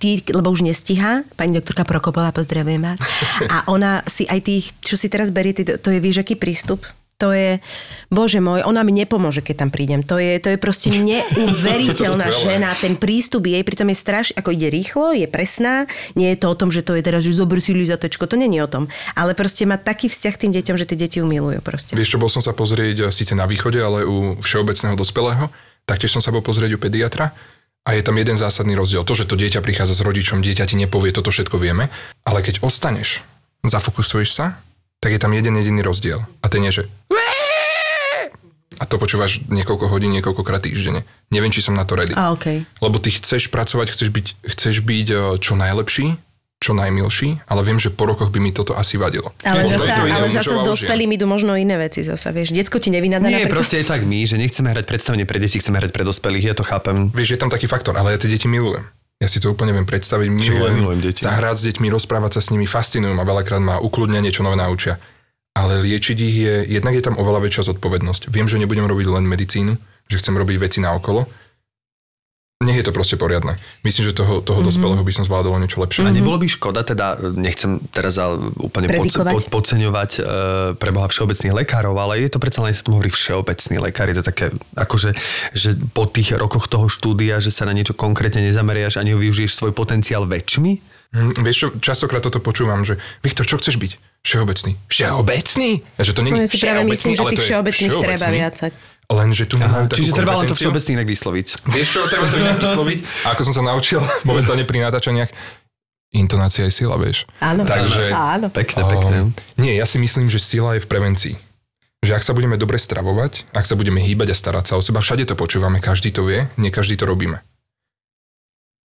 tí, lebo už nestíha, pani doktorka Prokopová, pozdravujem vás, a ona si aj tých, čo si teraz berie, to je, vieš, aký prístup? To je, bože môj, ona mi nepomôže, keď tam prídem. To je, to je proste [laughs] neuveriteľná žena. Ten prístup jej pritom je straš, ako ide rýchlo, je presná. Nie je to o tom, že to je teraz, že zober si lizatečko, to není o tom. Ale proste má taký vzťah k tým deťom, že tie deti umilujú proste. Vieš čo, bol som sa pozrieť e, síce na východe, ale u všeobecného dospelého. Taktiež som sa bol pozrieť u pediatra. A je tam jeden zásadný rozdiel. To, že to dieťa prichádza s rodičom, dieťa ti nepovie, toto všetko vieme. Ale keď ostaneš, zafokusuješ sa, tak je tam jeden jediný rozdiel. A ten je, že a to počúvaš niekoľko hodín, niekoľkokrát týždenne. Neviem, či som na to ready. A okej. Lebo ty chceš pracovať, chceš byť, chceš byť eh, čo najlepší, čo najmilší, ale viem, že po rokoch by mi toto asi vadilo. Ale Možno zasa, zasa mužov s dospelými idú možno iné veci zasa, vieš. Decko ti nevynadá Nie, napríklad. proste je tak my, že nechceme hrať predstavenie pre deti, chceme hrať pre dospelých, ja to chápem. Vieš, je tam taký faktor, ale ja tie deti milujem. Ja si to úplne viem predstaviť. Milujem, milujem deti. sa hrať s deťmi, rozprávať sa s nimi, fascinujú ma, veľakrát ma ukludňa, niečo nové naučia. Ale liečiť ich je, jednak je tam oveľa väčšia zodpovednosť. Viem, že nebudem robiť len medicínu, že chcem robiť veci na okolo. Nech je to proste poriadne. Myslím, že toho, toho mm-hmm. dospelého by som zvládol niečo lepšie. A nebolo by škoda, teda nechcem teraz úplne pod, Predikovať. pod, podceňovať e, pre Boha všeobecných lekárov, ale je to predsa len sa tomu hovorí všeobecný lekár. Je to také, akože, že po tých rokoch toho štúdia, že sa na niečo konkrétne nezameriaš ani využiješ svoj potenciál väčšmi. Hm, vieš čo, častokrát toto počúvam, že Viktor, čo chceš byť? Všeobecný. Všeobecný? A že to nie No je ja si práve myslím, že tých je všeobecných treba viacať. Len, že tu nemajú takú Čiže treba len to všeobecný inak vysloviť. Vieš čo, treba to inak vysloviť. A ako som sa naučil [laughs] momentálne pri natáčaniach, intonácia je sila, vieš. Áno, Takže- áno. Pekne, pekne. Um, nie, ja si myslím, že sila je v prevencii. Že ak sa budeme dobre stravovať, ak sa budeme hýbať a starať sa o seba, všade to počúvame, každý to vie, nie každý to robíme.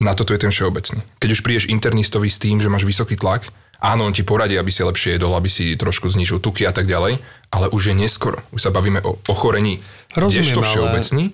Na toto je ten všeobecný. Keď už prídeš internistovi s tým, že máš vysoký tlak, áno, on ti poradí, aby si lepšie jedol, aby si trošku znižil tuky a tak ďalej, ale už je neskoro. Už sa bavíme o ochorení. Rozumiem, Kdežto ale- všeobecný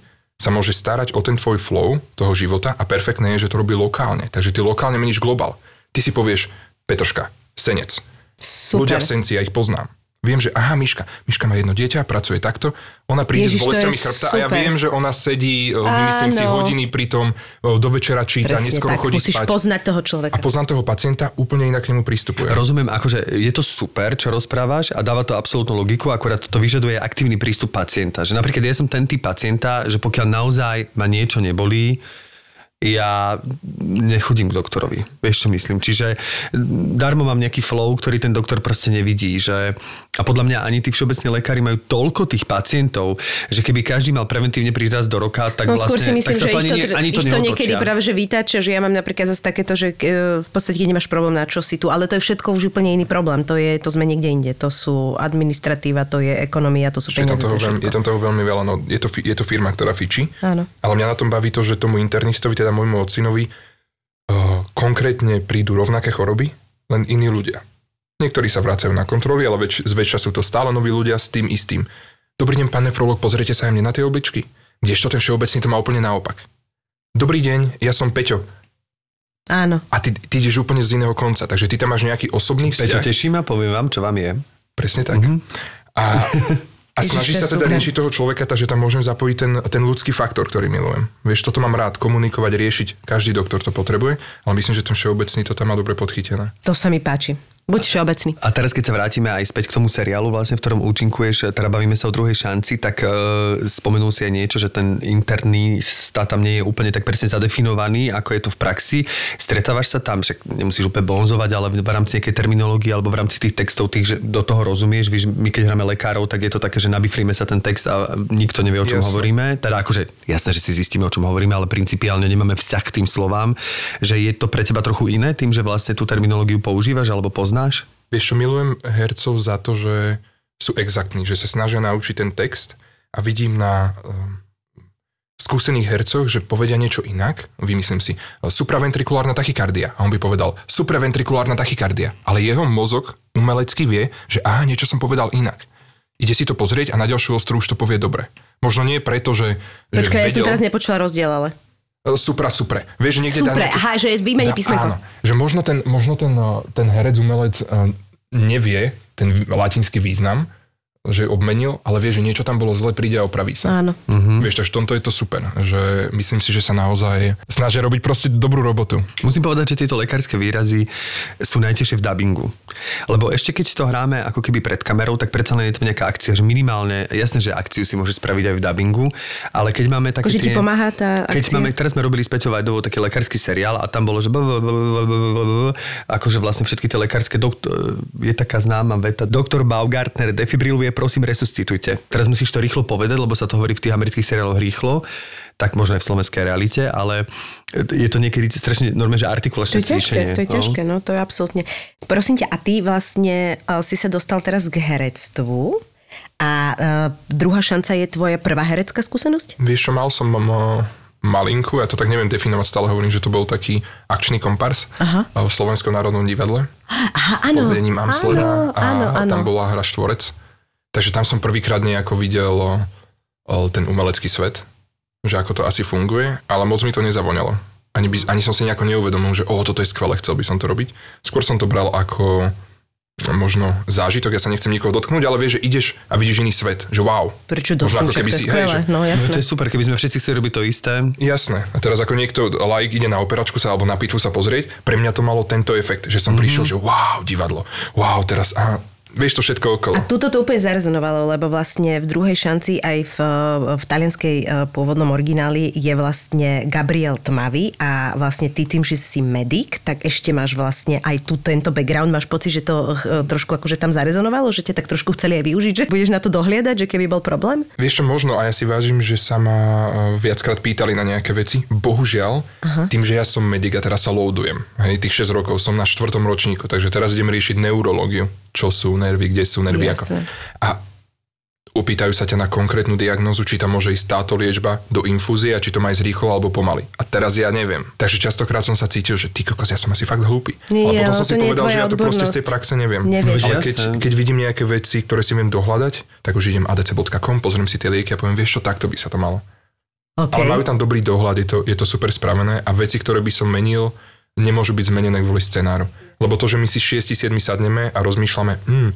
sa môže starať o ten tvoj flow toho života a perfektné je, že to robí lokálne. Takže ty lokálne meníš globál. Ty si povieš, Petrška, senec, Super. Ľudia v senci, ja ich poznám. Viem, že aha, Miška, Miška má jedno dieťa, pracuje takto, ona príde Ježiš, s bolestiami chrbta a ja super. viem, že ona sedí, e, vymyslím si Áno. hodiny pri tom, e, do večera číta, Presne neskoro tak, chodí musíš spať. poznať toho človeka. A poznám toho pacienta, úplne inak k nemu pristupujem. Rozumiem, akože je to super, čo rozprávaš a dáva to absolútnu logiku, akurát to vyžaduje aktívny prístup pacienta. Že napríklad ja som ten typ pacienta, že pokiaľ naozaj ma niečo nebolí, ja nechodím k doktorovi. Vieš, čo myslím? Čiže darmo mám nejaký flow, ktorý ten doktor proste nevidí. Že... A podľa mňa ani tí všeobecní lekári majú toľko tých pacientov, že keby každý mal preventívne prísť raz do roka, tak No vlastne skôr si myslím, tak sa že to ich ani, to, ne- ani to, ich to niekedy práve že vytáča, že ja mám napríklad zase takéto, že e, v podstate nemáš problém na čo si tu, ale to je všetko už úplne iný problém. To, je, to sme niekde inde. To sú administratíva, to je ekonomia, to sú Je tam, peniaze, toho to je veľmi, je tam toho veľmi veľa, no je to, je to firma, ktorá fičí. Áno. Ale mňa na tom baví to, že tomu internistovi, teda môjmu otcinovi, uh, konkrétne prídu rovnaké choroby, len iní ľudia. Niektorí sa vracajú na kontroly, ale väč- zväčša sú to stále noví ľudia s tým istým. Dobrý deň, pán nefrolog, pozrite sa aj mne na tie obličky. Kdežto ten všeobecný to má úplne naopak. Dobrý deň, ja som Peťo. Áno. A ty, ty ideš úplne z iného konca, takže ty tam máš nejaký osobný Peťo, vzťah. teší ma, poviem vám, čo vám je. Presne tak. Mm-hmm. A, [laughs] a snaží sa teda riešiť toho človeka, takže tam môžem zapojiť ten, ten ľudský faktor, ktorý milujem. Vieš, toto mám rád, komunikovať, riešiť. Každý doktor to potrebuje, ale myslím, že ten všeobecný to tam má dobre podchytené. To sa mi páči. Buď všeobecný. A teraz, keď sa vrátime aj späť k tomu seriálu, vlastne, v ktorom účinkuješ, teda bavíme sa o druhej šanci, tak e, spomenul si aj niečo, že ten interný stát tam nie je úplne tak presne zadefinovaný, ako je to v praxi. Stretávaš sa tam, však nemusíš úplne bonzovať, ale v rámci nejakej terminológie alebo v rámci tých textov, tých, že do toho rozumieš. Víš, my keď hráme lekárov, tak je to také, že nabifríme sa ten text a nikto nevie, o čom Jasne. hovoríme. Teda akože jasné, že si zistíme, o čom hovoríme, ale principiálne nemáme vzťah k tým slovám. Že je to pre teba trochu iné tým, že vlastne tú terminológiu používaš alebo poznáš? Vieš čo, milujem hercov za to, že sú exaktní, že sa snažia naučiť ten text a vidím na um, skúsených hercoch, že povedia niečo inak, vymyslím si, supraventrikulárna tachykardia. A on by povedal supraventrikulárna tachykardia. Ale jeho mozog umelecky vie, že aha, niečo som povedal inak. Ide si to pozrieť a na ďalšiu ostru už to povie dobre. Možno nie preto, že, že Počkaj, ja som vedel- teraz nepočula rozdiel, ale... Supra, supre. Vieš, niekde Supre, dá nejaké- aha, že vymení písmenko. Áno, že možno ten, možno ten, ten herec, umelec eh, nevie ten latinský význam, že obmenil, ale vie, že niečo tam bolo zle, príde a opraví sa. Áno. Mm-hmm. Vieš, takže v tomto je to super, že myslím si, že sa naozaj snažia robiť proste dobrú robotu. Musím povedať, že tieto lekárske výrazy sú najtežšie v dubbingu. Lebo ešte keď to hráme ako keby pred kamerou, tak predsa len je to nejaká akcia, že minimálne, jasné, že akciu si môže spraviť aj v dubbingu, ale keď máme také Akože ti pomáha tá Keď akcia? máme, teraz sme robili Peťou Vajdovou taký lekársky seriál a tam bolo, že akože vlastne všetky tie lekárske je taká známa veta, doktor Baumgartner defibriluje, prosím resuscitujte. Teraz musíš to rýchlo povedať, lebo sa to hovorí v tých amerických seriáloch rýchlo, tak možno aj v slovenskej realite, ale je to niekedy strašne normálne, že To artikulačné je ťažké, cvičenie. to je no. ťažké, no to je absolútne. Prosím ťa, a ty vlastne uh, si sa dostal teraz k herectvu a uh, druhá šanca je tvoja prvá herecká skúsenosť? Vieš čo, mal som um, malinku, ja to tak neviem definovať, stále hovorím, že to bol taký akčný kompars Aha. v Slovenskom národnom divadle. [gasps] Aha, pod áno. vedením áno, a áno, áno. tam bola hra Štvorec. Takže tam som prvýkrát nejako videl o, o, ten umelecký svet, že ako to asi funguje, ale moc mi to nezavoňalo. Ani, by, ani som si nejako neuvedomil, že o, toto je skvelé, chcel by som to robiť. Skôr som to bral ako možno zážitok, ja sa nechcem nikoho dotknúť, ale vieš, že ideš a vidíš iný svet, že wow. Prečo Možno dotknúť, ako keby to je si- hej, že- no No, jasné. to je super, keby sme všetci chceli robiť to isté. Jasné. A teraz ako niekto like ide na operačku sa alebo na pitvu sa pozrieť, pre mňa to malo tento efekt, že som mm-hmm. prišiel, že wow, divadlo, wow, teraz a vieš to všetko okolo. A tuto to úplne zarezonovalo, lebo vlastne v druhej šanci aj v, v talianskej e, pôvodnom origináli je vlastne Gabriel Tmavý a vlastne ty tým, že si medic, tak ešte máš vlastne aj tu tento background, máš pocit, že to e, trošku akože tam zarezonovalo, že ťa tak trošku chceli aj využiť, že budeš na to dohliadať, že keby bol problém? Vieš čo, možno, a ja si vážim, že sa ma e, viackrát pýtali na nejaké veci. Bohužiaľ, Aha. tým, že ja som medic a teraz sa loadujem, hej, tých 6 rokov, som na štvrtom ročníku, takže teraz idem riešiť neurológiu, čo sú nervy, kde sú nervy, ako. A upýtajú sa ťa na konkrétnu diagnózu, či tam môže ísť táto liečba do infúzie a či to má ísť rýchlo alebo pomaly. A teraz ja neviem. Takže častokrát som sa cítil, že ty kokos, ja som asi fakt hlúpy. Nie, ale potom ale som si povedal, že ja to proste z tej odbornosť. praxe neviem. Nevieš. Ale Jasné. keď, keď vidím nejaké veci, ktoré si viem dohľadať, tak už idem adc.com, pozriem si tie lieky a poviem, vieš čo, takto by sa to malo. Okay. Ale majú tam dobrý dohľad, je to, je to super spravené a veci, ktoré by som menil, nemôžu byť zmenené kvôli scenáru. Lebo to, že my si 6-7 sadneme a rozmýšľame, hm,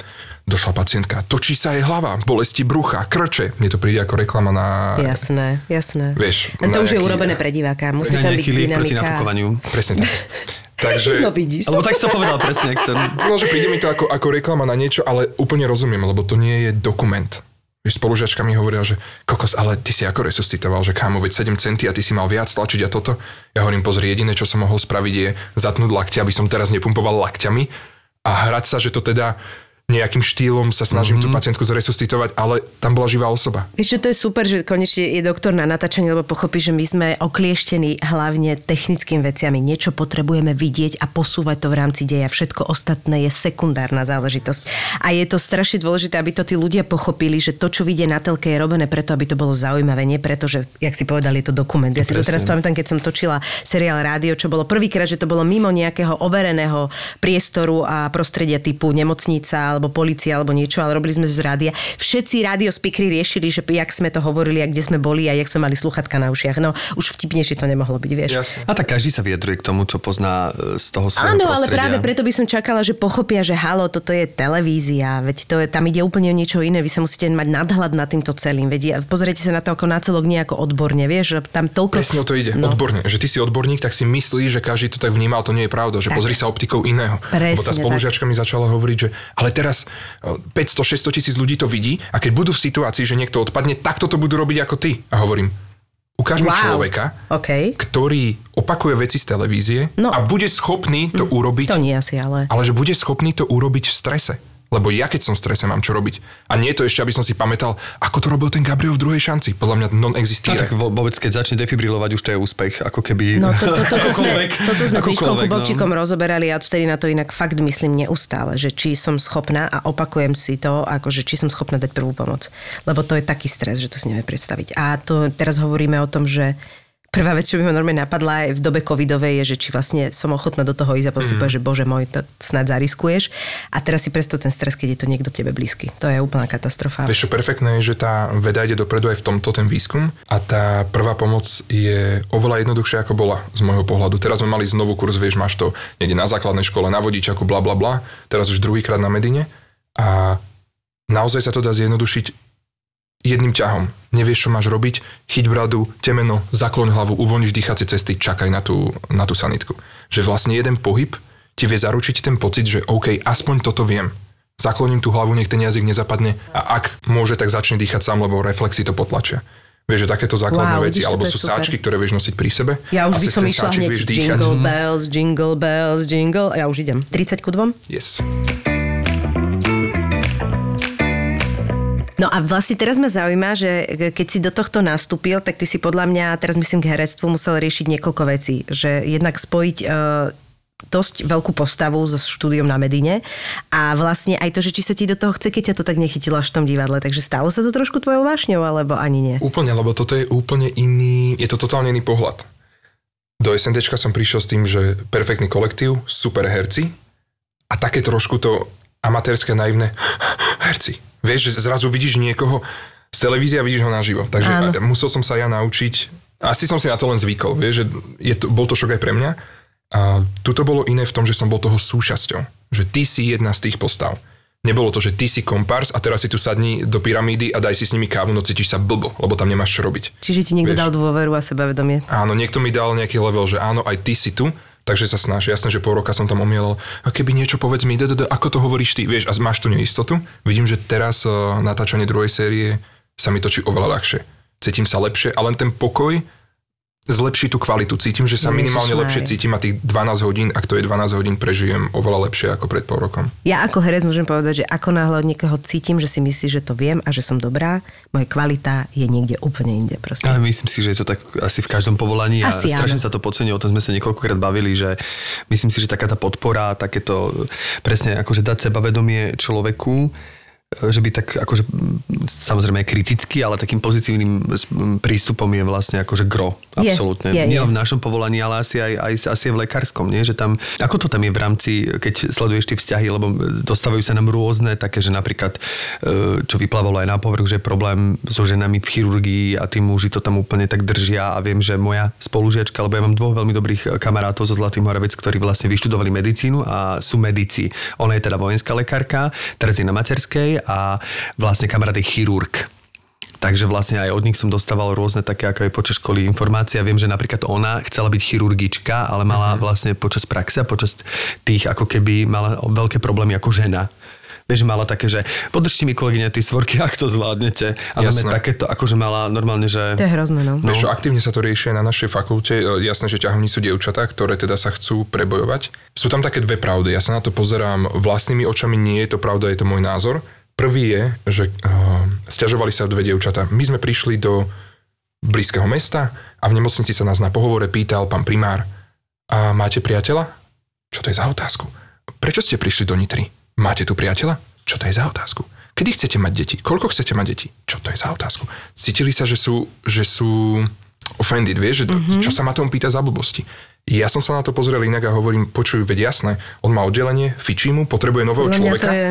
došla pacientka, točí sa jej hlava, bolesti brucha, krče. Mne to príde ako reklama na... Jasné, jasné. Vieš, a to už je nejaký- urobené pre diváka, musí Na tam byť liek proti dynamika. nafúkovaniu. Presne tak. [laughs] Takže... No vidíš. Alebo tak to povedal presne, ten... No, že príde mi to ako, ako reklama na niečo, ale úplne rozumiem, lebo to nie je dokument. Vieš, spolužiačka mi hovoria, že kokos, ale ty si ako resuscitoval, že kámo, veď 7 centy a ty si mal viac tlačiť a toto. Ja hovorím, pozri, jediné, čo som mohol spraviť je zatnúť lakte, aby som teraz nepumpoval lakťami a hrať sa, že to teda nejakým štýlom sa snažím mm-hmm. tú pacientku zresuscitovať, ale tam bola živá osoba. Vieš, čo to je super, že konečne je doktor na natáčanie, lebo pochopí, že my sme oklieštení hlavne technickým veciami. Niečo potrebujeme vidieť a posúvať to v rámci deja. Všetko ostatné je sekundárna záležitosť. A je to strašne dôležité, aby to tí ľudia pochopili, že to, čo vidie na telke, je robené preto, aby to bolo zaujímavé, nie preto, že, jak si povedali, je to dokument. Ja si to teraz pamätám, keď som točila seriál rádio, čo bolo prvýkrát, že to bolo mimo nejakého overeného priestoru a prostredia typu nemocnica alebo policia alebo niečo, ale robili sme z rádia. Všetci rádio speakery riešili, že jak sme to hovorili a kde sme boli a jak sme mali sluchatka na ušiach. No už vtipnejšie to nemohlo byť, vieš. Jasne. A tak každý sa vyjadruje k tomu, čo pozná e, z toho svojho Áno, ale prostredia. práve preto by som čakala, že pochopia, že halo, toto je televízia, veď to je, tam ide úplne o niečo iné, vy sa musíte mať nadhľad nad týmto celým, veď pozrite sa na to ako na celok, nie ako odborne, vieš, že tam toľko... Presne o to ide, No. odborne. Že ty si odborník, tak si myslíš, že každý to tak vníma, ale to nie je pravda, že Tak. pozri sa optikou iného. Presne Lebo tá spolužiačka mi začala hovoriť, že ale teraz 500-600 tisíc ľudí to vidí a keď budú v situácii, že niekto odpadne, takto to budú robiť ako ty. A hovorím, ukáž mi Wow. človeka, OK. ktorý opakuje veci z televízie No. a bude schopný to urobiť, To nie asi, ale... ale že bude schopný to urobiť v strese. Lebo ja keď som v strese, mám čo robiť. A nie je to ešte, aby som si pamätal, ako to robil ten Gabriel v druhej šanci. Podľa mňa non No, existíre. tak vôbec, keď začne defibrilovať, už to je úspech, ako keby... No to, to, toto, sme, Akokoľvek. toto sme s Miškom no. Kubolčíkom rozoberali a odtedy na to inak fakt myslím neustále, že či som schopná a opakujem si to, akože či som schopná dať prvú pomoc. Lebo to je taký stres, že to si neviem predstaviť. A to teraz hovoríme o tom, že prvá vec, čo by ma normálne napadla aj v dobe covidovej, je, že či vlastne som ochotná do toho ísť a si povieš, že bože môj, to snad zariskuješ. A teraz si predstav ten stres, keď je to niekto tebe blízky. To je úplná katastrofa. Vieš čo, perfektné je, že tá veda ide dopredu aj v tomto, ten výskum a tá prvá pomoc je oveľa jednoduchšia ako bola z môjho pohľadu. Teraz sme mali znovu kurz, vieš, máš to niekde na základnej škole, na vodičaku, bla bla bla, teraz už druhýkrát na Medine a naozaj sa to dá zjednodušiť jedným ťahom. Nevieš, čo máš robiť, chyť bradu, temeno, zakloň hlavu, uvoľniš dýchacie cesty, čakaj na tú, na tú sanitku. Že vlastne jeden pohyb ti vie zaručiť ten pocit, že OK, aspoň toto viem. Zakloním tú hlavu, nech ten jazyk nezapadne a ak môže, tak začne dýchať sám, lebo reflexy to potlačia. Vieš, že takéto základné Wow, veci, vidíš, alebo sú super. sáčky, ktoré vieš nosiť pri sebe. Ja už by som išla hneď dýchať. jingle bells, jingle bells, jingle. Ja už idem. 30 ku 2? Yes. No a vlastne teraz ma zaujíma, že keď si do tohto nastúpil, tak ty si podľa mňa, teraz myslím k herectvu, musel riešiť niekoľko vecí. Že jednak spojiť uh, dosť veľkú postavu so štúdiom na Medine a vlastne aj to, že či sa ti do toho chce, keď ťa to tak nechytilo až v tom divadle. Takže stalo sa to trošku tvojou vášňou, alebo ani nie? Úplne, lebo toto je úplne iný, je to totálne iný pohľad. Do SNDčka som prišiel s tým, že perfektný kolektív, super herci a také trošku to amatérske, naivné herci. Vieš, že zrazu vidíš niekoho z televízie a vidíš ho naživo. Takže Áno. musel som sa ja naučiť, asi som si na to len zvykol, vieš, že je to, bol to šok aj pre mňa. A tuto bolo iné v tom, že som bol toho súčasťou. Že ty si jedna z tých postav. Nebolo to, že ty si kompars a teraz si tu sadni do pyramídy a daj si s nimi kávu, no cítiš sa blbo, lebo tam nemáš čo robiť. Čiže ti niekto Vieš. dal dôveru a sebavedomie. Áno, niekto mi dal nejaký level, že áno, aj ty si tu, takže sa snaž. Jasné, že pol roka som tam omielal. A keby niečo povedz mi, d, d, d, ako to hovoríš ty, vieš, a máš tu neistotu. Vidím, že teraz uh, natáčanie druhej série sa mi točí oveľa ľahšie. Cítim sa lepšie a len ten pokoj zlepší tú kvalitu. Cítim, že sa Ježiš minimálne lepšie cítim a tých 12 hodín, ak to je 12 hodín, prežijem oveľa lepšie ako pred pol rokom. Ja ako herec môžem povedať, že ako náhle od niekoho cítim, že si myslí, že to viem a že som dobrá, moja kvalita je niekde úplne inde proste. Ale myslím si, že je to tak asi v každom povolaní a Asi strašne áno. sa to podceňuje, o tom sme sa niekoľkokrát bavili, že myslím si, že taká tá podpora, takéto presne akože dať sebavedomie človeku, že by tak akože samozrejme aj kriticky, ale takým pozitívnym prístupom je vlastne akože gro. Je, Absolútne. je, Nie je. len v našom povolaní, ale asi aj, aj, asi aj v lekárskom, nie? Že tam, ako to tam je v rámci, keď sleduješ tie vzťahy, lebo dostávajú sa nám rôzne, také, že napríklad, e, čo vyplávalo aj na povrch, že je problém so ženami v chirurgii a tí muži to tam úplne tak držia a viem, že moja spolužiačka, lebo ja mám dvoch veľmi dobrých kamarátov zo Zlatým Moravec, ktorí vlastne vyštudovali medicínu a sú medici. Ona je teda vojenská lekárka, teraz je na materskej a vlastne kamarát je chirurg. Takže vlastne aj od nich som dostával rôzne také, ako aj počas školy informácie. Viem, že napríklad ona chcela byť chirurgička, ale mala Mhm. vlastne počas praxe a počas tých ako keby mala veľké problémy ako žena. Vieš, mala také, že podržte mi kolegyňa tie svorky, [laughs] ak to zvládnete. A máme takéto, akože mala normálne, že... To je hrozné, no. No. Vieš čo, aktívne sa to rieši na našej fakulte. E, Jasné, že ťahovní sú dievčatá, ktoré teda sa chcú prebojovať. Sú tam také dve pravdy. Ja sa na to pozerám vlastnými očami, nie je to pravda, je to môj názor. Prvý je, že uh, stiažovali sa dve dievčatá. My sme prišli do blízkeho mesta a v nemocnici sa nás na pohovore pýtal pán primár, a máte priateľa? Čo to je za otázku? Prečo ste prišli do Nitry? Máte tu priateľa? Čo to je za otázku? Kedy chcete mať deti? Koľko chcete mať deti? Čo to je za otázku? Cítili sa, že sú, že sú offended, vieš, že mm-hmm. čo sa ma tomu pýta za blbosti. Ja som sa na to pozrel inak a hovorím, počuj, veď jasné, on má oddelenie, fičí mu, potrebuje nového človeka. je...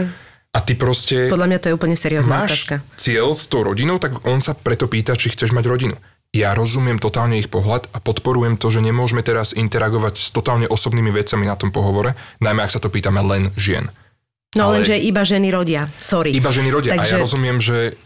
A ty proste Podľa mňa to je úplne seriózna máš otázka. cieľ s tou rodinou, tak on sa preto pýta, či chceš mať rodinu. Ja rozumiem totálne ich pohľad a podporujem to, že nemôžeme teraz interagovať s totálne osobnými vecami na tom pohovore, najmä ak sa to pýtame len žien. No Ale- lenže iba ženy rodia. Sorry. Iba ženy rodia. Takže- A ja rozumiem, že,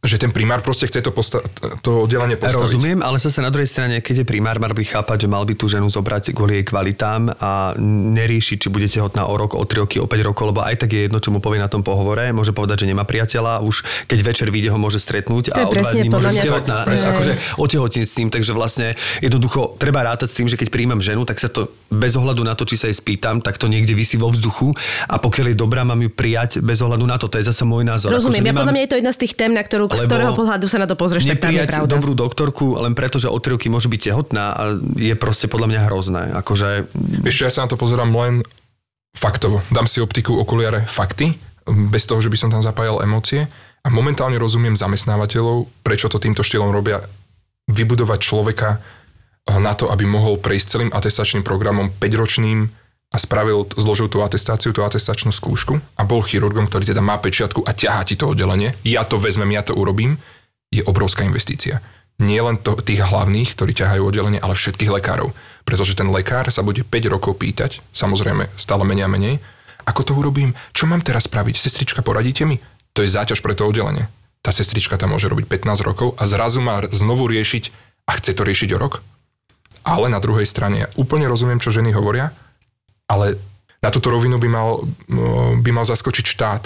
že ten primár proste chce to, posta- to oddelenie postaviť. Rozumiem, ale zase na druhej strane, keď je primár, mal by chápať, že mal by tú ženu zobrať kvôli jej kvalitám a neriešiť, či bude tehotná o rok, o 3 roky, o 5 rokov, lebo aj tak je jedno, čo mu povie na tom pohovore. Môže povedať, že nemá priateľa, už keď večer vyjde, ho môže stretnúť a o dva dní môže mňa- tehotná, akože otehotniť s tým, takže vlastne jednoducho treba rátať s tým, že keď príjmam ženu, tak sa to bez ohľadu na to, či sa jej spýtam, tak to niekde vysí vo vzduchu a pokiaľ je dobrá, mám ju prijať bez ohľadu na to. To je zase môj názor. Rozumiem, Akože ja nemám- podľa mňa je to jedna z tých tém, na ktorú, z Lebo ktorého pohľadu sa na to pozrieš, tak tam je pravda. dobrú doktorku len preto, že o tri roky môže byť tehotná a je proste podľa mňa hrozné. Akože, Vieš čo, ja sa na to pozerám len faktovo. Dám si optiku, okuliare, fakty, bez toho, že by som tam zapájal emócie. A momentálne rozumiem zamestnávateľov, prečo to týmto štýlom robia. Vybudovať človeka eh, na to, aby mohol prejsť celým atestačným programom 5-ročným a spravil, zložil tú atestáciu, tú atestačnú skúšku a bol chirurgom, ktorý teda má pečiatku a ťahá ti to oddelenie. Ja to vezmem, ja to urobím. Je obrovská investícia. Nie len to, tých hlavných, ktorí ťahajú oddelenie, ale všetkých lekárov. Pretože ten lekár sa bude 5 rokov pýtať, samozrejme stále menej a menej, ako to urobím, čo mám teraz spraviť, sestrička, poradíte mi? To je záťaž pre to oddelenie. Tá sestrička tam môže robiť 15 rokov a zrazu má znovu riešiť a chce to riešiť o rok. Ale na druhej strane ja úplne rozumiem, čo ženy hovoria, ale na túto rovinu by mal, no, by mal zaskočiť štát.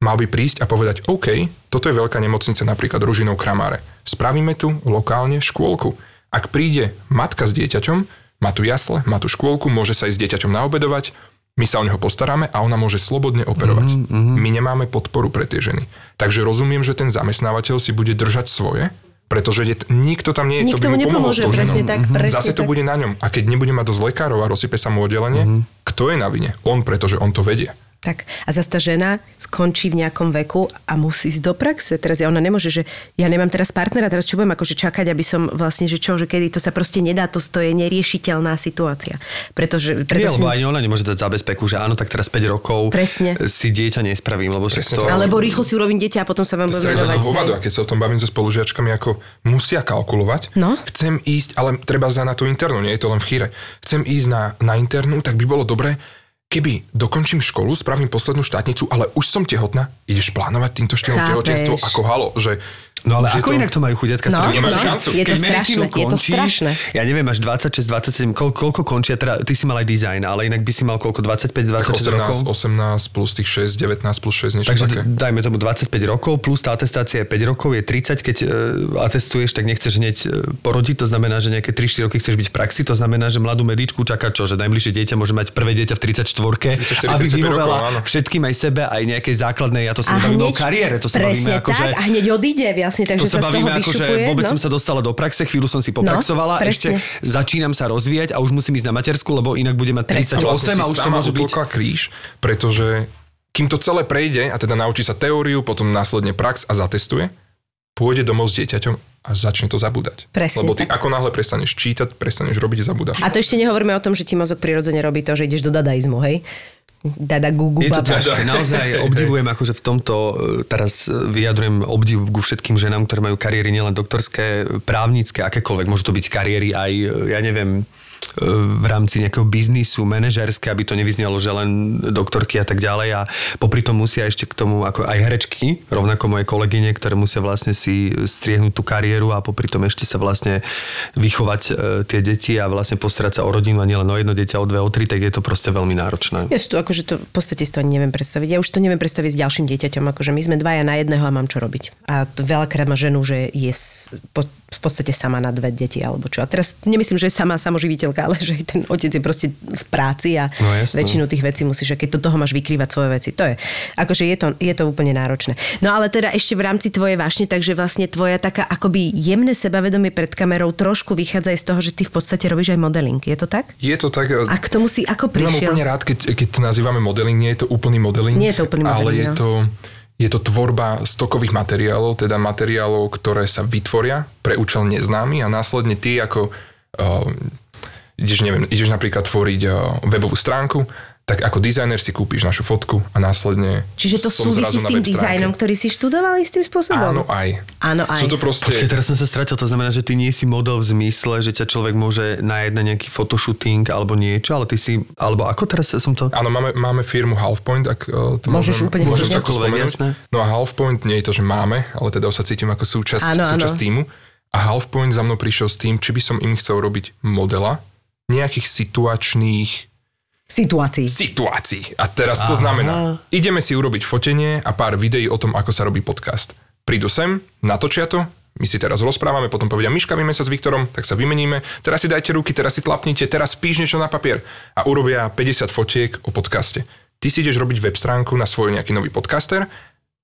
Mal by prísť a povedať, OK, toto je veľká nemocnica, napríklad Ružinov Kramáre. Spravíme tu lokálne škôlku. Ak príde matka s dieťaťom, má tu jasle, má tu škôlku, môže sa ísť s dieťaťom naobedovať, my sa o neho postaráme a ona môže slobodne operovať. Mm-hmm. My nemáme podporu pre tie ženy. Takže rozumiem, že ten zamestnávateľ si bude držať svoje, pretože je, nikto tam nie je, Nikto kto by mu pomohol nepomôže, tou presne tak, presne Zase to tak. bude na ňom. A keď nebude mať dosť lekárov a rozsype sa mu oddelenie, kto je na vine? On, pretože on to vedie. Tak a zase tá žena skončí v nejakom veku a musí ísť do praxe. Teraz ja ona nemôže, že ja nemám teraz partnera, teraz čo budem akože čakať, aby som vlastne, že čo, že kedy to sa proste nedá, to, to je neriešiteľná situácia. Pretože, nie, preto si, ani ona nemôže dať zabezpeku, že áno, tak teraz 5 rokov Presne. si dieťa nespravím, lebo Presne to... alebo rýchlo si urobím dieťa a potom sa vám budem venovať. do hovadu. hej. A keď sa o tom bavím so spolužiačkami, ako musia kalkulovať, No. chcem ísť, ale treba za na tú internú, nie je to len v chýre. Chcem ísť na, na internú, tak by bolo dobré, keby dokončím školu, spravím poslednú štátnicu, ale už som tehotná, ideš plánovať týmto štýlom tehotenstvo? Ako halo, že No ale už ako inak to majú chudiatka No, spraviť? Nemáš no, šancu. je to Keď strašné, je to končíš, strašné. Ja neviem, až 26, 27, koľko, koľko končia, teda ty si mal aj dizajn, ale inak by si mal koľko, 25, 26 rokov? 18, 18 plus tých 6, 19 plus 6, niečo Takže také. dajme tomu 25 rokov, plus tá atestácia je 5 rokov, je 30, keď uh, atestuješ, tak nechceš hneď uh, porodiť, to znamená, že nejaké 3-4 roky chceš byť v praxi, to znamená, že mladú medičku čaká čo, že najbližšie dieťa môže mať prvé dieťa v 34, 34, aby 35 vyhovela rokov, áno. všetkým aj sebe, aj nejakej základnej, ja to sa A nebavíme o hneď, kariére, to sa bavíme ako, tak, že... a hneď odíde, vlastne, takže To sa, sa z toho bavíme ako, že vôbec no? som sa dostala do praxe, chvíľu som si popraxovala, No, ešte začínam sa rozvíjať a už musím ísť na matersku, lebo inak budem mať Presne. 38 vlastne a už to môže byť... utlkla kríž, pretože kým to celé prejde a teda naučí sa teóriu, potom následne prax a zatestuje, pôjde domov s dieťaťom a začne to zabúdať. Presne Lebo ty tak. ako náhle prestaneš čítať, prestaneš robiť a zabúdaš. A to ešte nehovoríme o tom, že ti mozog prirodzene robí to, že ideš do dadaizmu, hej? Dada gugu Je to ťažké, naozaj obdivujem, akože v tomto e, teraz e, vyjadrujem obdiv ku všetkým ženám, ktoré majú kariéry nielen doktorské, právnické, akékoľvek. Môžu to byť kariéry aj, e, ja neviem, v rámci nejakého biznisu, manažerské, aby to nevyznelo, že len doktorky a tak ďalej. A popri tom musia ešte k tomu ako aj herečky, rovnako moje kolegyne, ktoré musia vlastne si striehnúť tú kariéru a popri tom ešte sa vlastne vychovať e, tie deti a vlastne postarať sa o rodinu a nielen o jedno dieťa, o dve, o tri, tak je to proste veľmi náročné. Ja to, akože to, v podstate si to ani neviem predstaviť. Ja už to neviem predstaviť s ďalším dieťaťom, akože my sme dvaja na jedného a mám čo robiť. A to veľakrát má ženu, že je v podstate sama na dve deti alebo čo. A teraz nemyslím, že je sama samoživiteľka, [laughs] ale že ten otec je proste v práci a No, väčšinu tých vecí musíš, a keď do toho máš vykrývať svoje veci. To je, akože je to, je to úplne náročné. No ale teda ešte v rámci tvojej vášne, takže vlastne tvoja taká akoby jemné sebavedomie pred kamerou trošku vychádza aj z toho, že ty v podstate robíš aj modeling. Je to tak? Je to tak... A k tomu si ako Mám prišiel? úplne rád, keď, keď nazývame modeling, nie je to úplný modeling. Nie je to úplný Ale modeling, je no. to, je to tvorba stokových materiálov, teda materiálov, ktoré sa vytvoria pre účel neznámy a následne ty ako uh, ideš, neviem, ideš napríklad tvoriť uh, webovú stránku, tak ako dizajner si kúpiš našu fotku a následne Čiže to súvisí s tým dizajnom, ktorý si študoval istým spôsobom? Áno, aj. Áno, aj. Sú to proste... Počkej, teraz som sa stratil, to znamená, že ty nie si model v zmysle, že ťa človek môže nájsť na nejaký fotoshooting alebo niečo, ale ty si, alebo ako teraz som to... Áno, máme, máme firmu Halfpoint, ak uh, to Môžeš môžem, úplne môžeš kľudne. takto Čokoľvek, spomenúť. jasné. No a Halfpoint nie je to, že máme, ale teda sa cítim ako súčasť, Áno, áno. súčasť týmu. A Halfpoint za mnou prišiel s tým, či by som im chcel robiť modela nejakých situačných Situácií. situácií. A teraz to znamená, ideme si urobiť fotenie a pár videí o tom, ako sa robí podcast. Prídu sem, natočia to, my si teraz rozprávame, potom povedia, Miška, vieme sa s Viktorom, tak sa vymeníme, teraz si dajte ruky, teraz si tlapnite, teraz píš niečo na papier a urobia 50 fotiek o podcaste. Ty si ideš robiť web stránku na svoj nejaký nový podcaster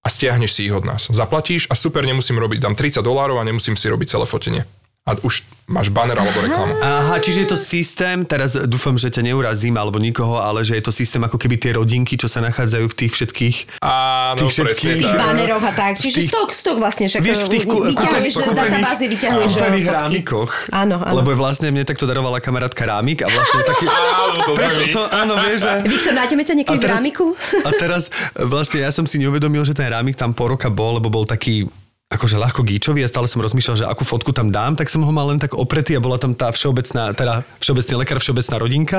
a stiahneš si ich od nás. Zaplatíš a super, nemusím robiť, dám 30 dolárov a nemusím si robiť celé fotenie. A už máš banner alebo reklamu. Aha, čiže je to systém, teraz dúfam, že ťa neurazím alebo nikoho, ale že je to systém ako keby tie rodinky, čo sa nachádzajú v tých všetkých... Áno, Tých presne všetkých- Tých tak. banerov a tak. Čiže tých- stok, stok vlastne však Vieš, v tých ku- vyťahuješ z databázy, vyťahuješ eh, kúpených fotky. rámikoch. Áno, áno. Lebo vlastne mne takto darovala kamarátka rámik a vlastne [laughs] taký... Áno, to Preto to, áno, vieš, že... Viktor, nájdeme sa niekedy v rámiku? a teraz vlastne ja som si neuvedomil, že ten rámik tam po roka bol, lebo bol taký akože ľahko gíčový a stále som rozmýšľal, že akú fotku tam dám, tak som ho mal len tak opretý a bola tam tá všeobecná, teda všeobecný lekár, všeobecná rodinka.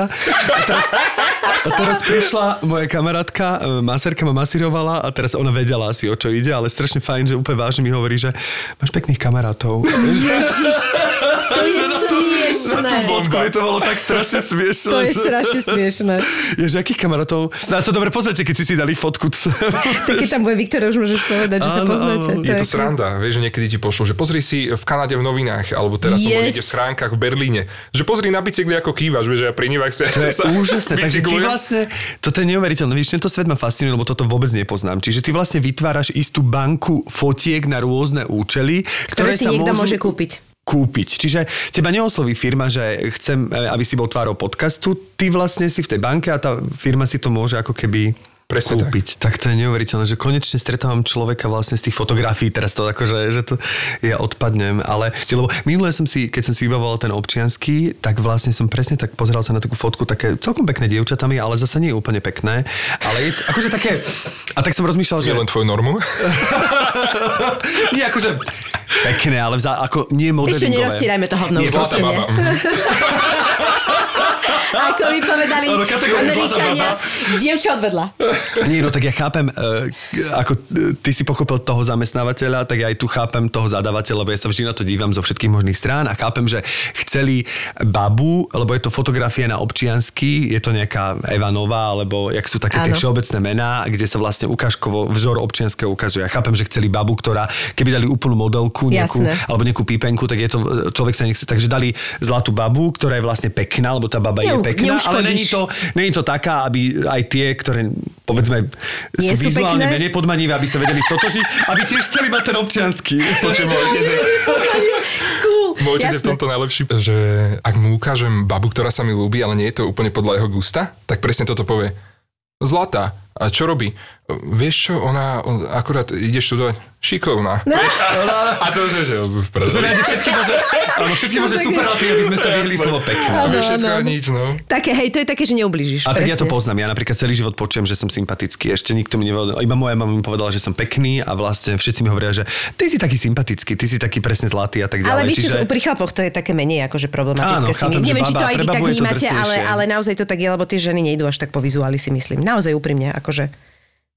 A teraz, a teraz prišla moja kamarátka, e, maserka ma masírovala a teraz ona vedela asi, o čo ide, ale strašne fajn, že úplne vážne mi hovorí, že máš pekných kamarátov. Ježiš, to je Na tú smiešné. fotku mi to bolo tak strašne smiešné. To je strašne smiešné. Ježe, akých kamarátov? Snáď sa dobre poznáte, keď si si dali fotku. Tak keď tam bude Viktor, už môžeš povedať, že sa poznáte. Je to Tak. Sranda, vieš, že niekedy ti pošlo, že pozri si v Kanade v novinách, alebo teraz som bol Yes. niekde v schránkach v Berlíne, že pozri na bicykli, ako kývaš, vieš, že ja pri nivách sa, To je sa úžasné. Takže ty vlastne, toto je neuveriteľné. Víš, tento svet ma fascinuje, lebo toto vôbec nepoznám. Čiže ty vlastne vytváraš istú banku fotiek na rôzne účely, Ktoré ktoré, si sa niekto môžu môže kúpiť. kúpiť. Čiže teba neosloví firma, že chcem, e, aby si bol tvárou podcastu, ty vlastne si v tej banke a tá firma si to môže ako keby Presne tak. kúpiť. Tak. to je neuveriteľné, že konečne stretávam človeka vlastne z tých fotografií, teraz to akože, že to ja odpadnem, ale lebo minule som si, keď som si vybavoval ten občiansky, tak vlastne som presne tak pozeral sa na takú fotku, také celkom pekné dievčatami, ale zase nie úplne pekné, ale je akože také, a tak som rozmýšľal, že... Nie len tvoju normu. [laughs] nie akože pekné, ale vzá, ako nie Ešte modelingové. neroztírajme to hovno Nie zlatá baba. [laughs] [laughs] Ako by povedali Američania, dievča odvedla. Nie, no tak ja chápem, uh, ako uh, ty si pochopil toho zamestnávateľa, tak ja aj tu chápem toho zadávateľa, lebo ja sa vždy na to dívam zo všetkých možných strán a chápem, že chceli babu, lebo je to fotografia na občiansky, je to nejaká Evanová, alebo jak sú také tie Áno. všeobecné mená, kde sa vlastne ukážkovo vzor občianského ukazuje. Ja chápem, že chceli babu, ktorá, keby dali úplnú modelku, nejakú, Jasné. alebo nejakú pípenku, tak je to, človek sa nechce, takže dali zlatú babu, ktorá je vlastne pekná, lebo tá baba je Neu- pekná, ale není to, není to taká, aby aj tie, ktoré povedzme Nie sú sú vizuálne pekné? menej podmanivé, aby sa vedeli stotožiť, aby tiež chceli mať ten občiansky. Počujem, si, Cool. v tomto najlepší, že ak mu ukážem babu, ktorá sa mi ľúbi, ale nie je to úplne podľa jeho gusta, tak presne toto povie. Zlatá. A čo robí? Vieš čo, ona on, akurát ide študovať šikovná. Vieš, a, a to, že, že v nájde všetky môže, áno, všetky aby sme sa vyhli slovo pekná. Áno, všetko áno. nič, no. Také, hej, to je také, že neublížiš. A tak ja to poznám. Ja napríklad celý život počujem, že som sympatický. Ešte nikto mi nevedel. Iba moja mama mi povedala, že som pekný a vlastne všetci mi hovoria, že ty si taký sympatický, ty si taký presne zlatý a tak ďalej. Ale víš, Čiže... pri chlapoch to je také menej akože problematické Áno, chápem, Neviem, či to aj vy tak vnímate, ale, ale naozaj to tak je, lebo tie ženy nejdú až tak po vizuáli si myslím. Naozaj úprimne, akože.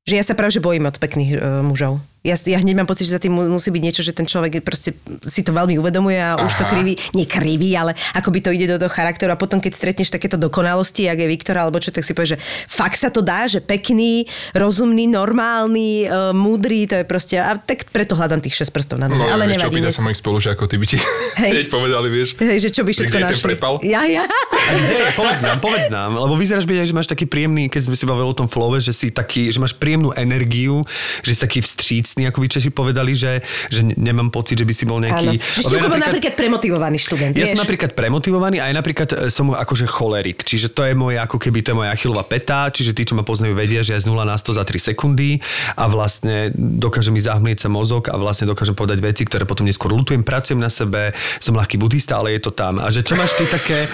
Že ja sa práve že bojím od pekných uh, mužov. Ja, ja hneď mám pocit, že za tým mu- musí byť niečo, že ten človek proste si to veľmi uvedomuje a už to Aha. kriví, nie kriví, ale ako by to ide do toho charakteru a potom, keď stretneš takéto dokonalosti, jak je Viktor alebo čo, tak si povieš, že fakt sa to dá, že pekný, rozumný, normálny, uh, múdry, to je proste, a tak preto hľadám tých 6 prstov na nohe, No, ale vieš, čo nevadí. pýta nie sa mojich spolužiakov, ty by ti [laughs] Hej. hneď povedali, vieš. Hej, že čo by všetko je ten našli. prepal? Ja, ja. A kde je? Povedz nám, povedz nám. Lebo vyzeráš byť aj, že máš taký príjemný, keď sme si bavili o tom flove, že si taký, že máš príjemnú energiu, že si taký vstřícný, ako by Češi povedali, že, že nemám pocit, že by si bol Áno. nejaký... Že Lebo Števko bol napríklad premotivovaný študent, Ja vieš? som napríklad premotivovaný a aj napríklad e, som akože cholerik, čiže to je moje ako keby to je moja achilová peta, čiže tí, čo ma poznajú, vedia, že ja z 0 na 100 za 3 sekundy a vlastne dokážem mi zahmlieť sa mozog a vlastne dokážem povedať veci, ktoré potom neskôr lutujem, pracujem na sebe, som ľahký budista, ale je to tam. A že čo máš ty také,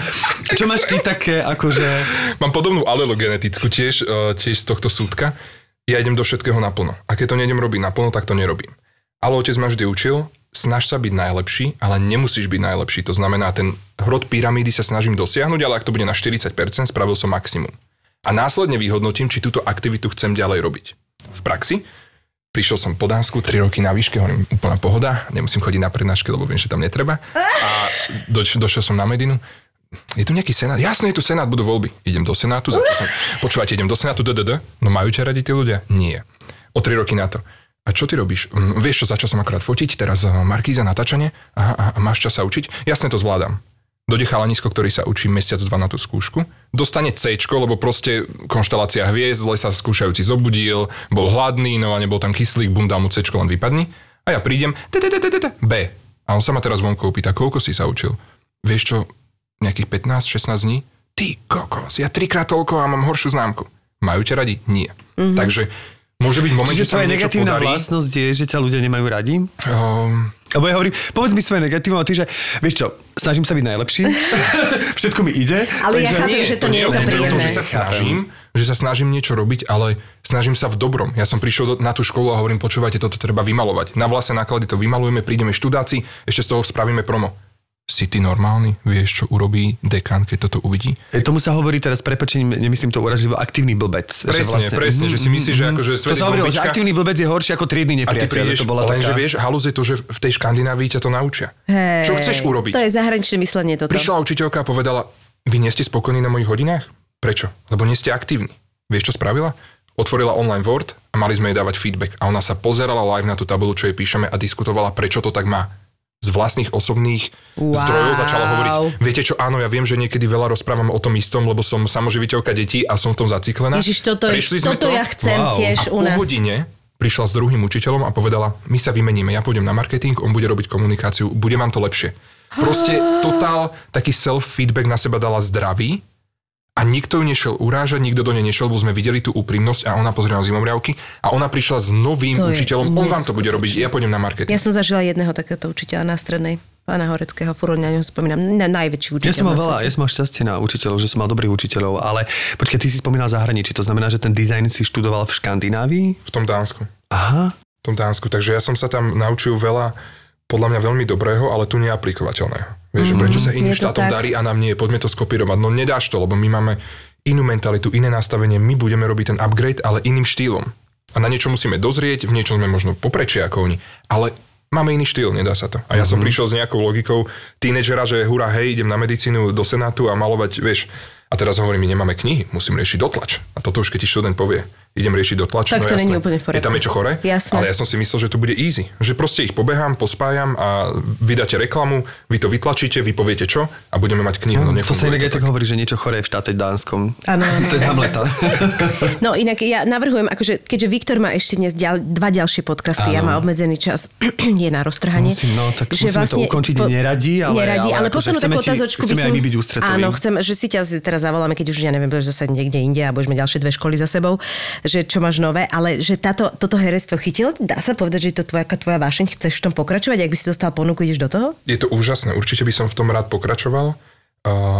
Čo máš ty také, akože... Mám podobnú alelu genetickú tiež, eh, tiež z tohto súdka. Ja idem do všetkého naplno. A keď to nejdem robiť naplno, tak to nerobím. Ale otec ma vždy učil, snaž sa byť najlepší, ale nemusíš byť najlepší. To znamená, ten hrot pyramídy sa snažím dosiahnuť, ale ak to bude na 40%, spravil som maximum. A následne vyhodnotím, či túto aktivitu chcem ďalej robiť. V praxi prišiel som po Dánsku, 3 roky na výške, hovorím, úplná pohoda, nemusím chodiť na prednášky, lebo viem, že tam netreba. A doš, došiel som na Medinu, je tu nejaký senát? Jasne, je tu senát, budú voľby. Idem do senátu, za počúvajte, idem do senátu, DDD. No majú ťa radi tí ľudia? Nie. O 3 roky na to. A čo ty robíš? Mm, vieš čo, začal som akorát fotiť, teraz eh, Markíza, natáčanie. Aha, a, a máš čas sa učiť? Jasne to zvládam. Dojde chalanisko, ktorý sa učí mesiac, dva na tú skúšku. Dostane C, lebo proste konštelácia hviezd, zle sa skúšajúci zobudil, bol hladný, no a nebol tam kyslík, bum, dám mu C, len vypadni. A ja prídem, B. A on sa ma teraz vonkou pýta, koľko si sa učil? Vieš čo, nejakých 15-16 dní? Ty kokos, ja trikrát toľko a mám horšiu známku. Majú ťa radi? Nie. Mhm. Takže môže byť moment, Čiže že sa mi niečo negatívna podarí. vlastnosť je, že ťa ľudia nemajú radi? Um, Lebo ja hovorím, povedz mi svoje negatívne, a ty, že vieš čo, snažím sa byť najlepší, [laughs] všetko mi ide. Ale ja takže- chápem, že to nie je to tom, to príjemné. že sa snažím, že sa snažím niečo robiť, ale snažím sa v dobrom. Ja som prišiel do, na tú školu a hovorím, počúvajte, toto treba vymalovať. Na vlastné náklady to vymalujeme, prídeme študáci, ešte z toho spravíme promo. Si ty normálny? Vieš, čo urobí dekán, keď toto uvidí? E, Tomu sa hovorí teraz, prepačením, nemyslím to uražlivo, aktívny blbec. že Presne, presne, že si myslíš, že akože To sa hovorilo, že aktívny blbec je horší ako triedny A ty nepriateľ. prídeš, to bola lenže taká... vieš, halus je to, že v tej Škandinávii ťa to naučia. Hej, Čo chceš urobiť? To je zahraničné myslenie toto. Prišla učiteľka a povedala, vy nie ste spokojní na mojich hodinách? Prečo? Lebo nie ste aktívni. Vieš, čo spravila? Otvorila online Word a mali sme jej dávať feedback. A ona sa pozerala live na tú tabulu, čo jej píšeme a diskutovala, prečo to tak má. Z vlastných osobných Wow. zdrojov začala hovoriť, viete čo, áno, ja viem, že niekedy veľa rozprávam o tom istom, lebo som samoživiteľka detí a som v tom zaciklená. Ježiš, toto, Prešli sme toto to ja chcem Wow. tiež a u nás. hodine prišla s druhým učiteľom a povedala, my sa vymeníme, ja pôjdem na marketing, on bude robiť komunikáciu, bude vám to lepšie. Proste [gasps] totál taký self-feedback na seba dala zdravý a nikto ju nešiel urážať, nikto do nej nešiel, lebo sme videli tú úprimnosť a ona pozrela zimomriavky a ona prišla s novým To učiteľom, on vám to bude robiť, ja pôjdem na marketing. Ja som zažila jedného takéto učiteľa na strednej, pána Horeckého, furt na ňom spomínam, na, najväčší učiteľ Ja som mal na veľa, ja som mal šťastie na učiteľov, že som mal dobrých učiteľov, ale počkaj, ty si spomínal zahraničí, to znamená, že ten dizajn si študoval v Škandinávii? V tom Dánsku. Aha, V tom Dánsku. Takže ja som sa tam naučil veľa podľa mňa veľmi dobrého, ale tu neaplikovateľného. Vieš, že prečo sa iným štátom tak. darí a nám nie, poďme to skopírovať. No nedáš to, lebo my máme inú mentalitu, iné nastavenie, my budeme robiť ten upgrade, ale iným štýlom. A na niečo musíme dozrieť, v niečom sme možno poprečie ako oni, ale máme iný štýl, nedá sa to. A ja som prišiel s nejakou logikou tínedžera, že hurá, hej, idem na medicínu do Senátu a malovať, vieš, a teraz hovorím, my nemáme knihy, musím riešiť dotlač. A toto už keď ti študent povie, idem riešiť dotlač, Tak no to jasné. není úplne v poriadku. Je tam niečo chore? Jasné. Ale ja som si myslel, že to bude easy. Že proste ich pobehám, pospájam a vydáte reklamu, vy to vytlačíte, vy poviete čo a budeme mať knihu. No, to sa inak aj tak hovorí, že niečo choré je v štáte Dánskom. Áno, [laughs] áno. To je z Hamleta. [laughs] No inak ja navrhujem, akože, keďže Viktor má ešte dnes ďal, dva ďalšie podcasty, ja Áno. má obmedzený čas, [clears throat] je na roztrhanie. Musím, no, tak musíme to ukončiť neradi, ale- neradi, ale ale, akože poslednú takú otázočku by som... byť ústretoví. Áno, chcem, že si ťa teraz zavoláme, keď už, ja neviem, budeš zase niekde inde a budeš mať ďalšie dve školy za sebou, že čo máš nové, ale že táto, toto herectvo chytilo, dá sa povedať, že je to tvoja, tvoja vášeň, chceš v tom pokračovať, ak by si dostal ponuku, ideš do toho? Je to úžasné, určite by som v tom rád pokračoval,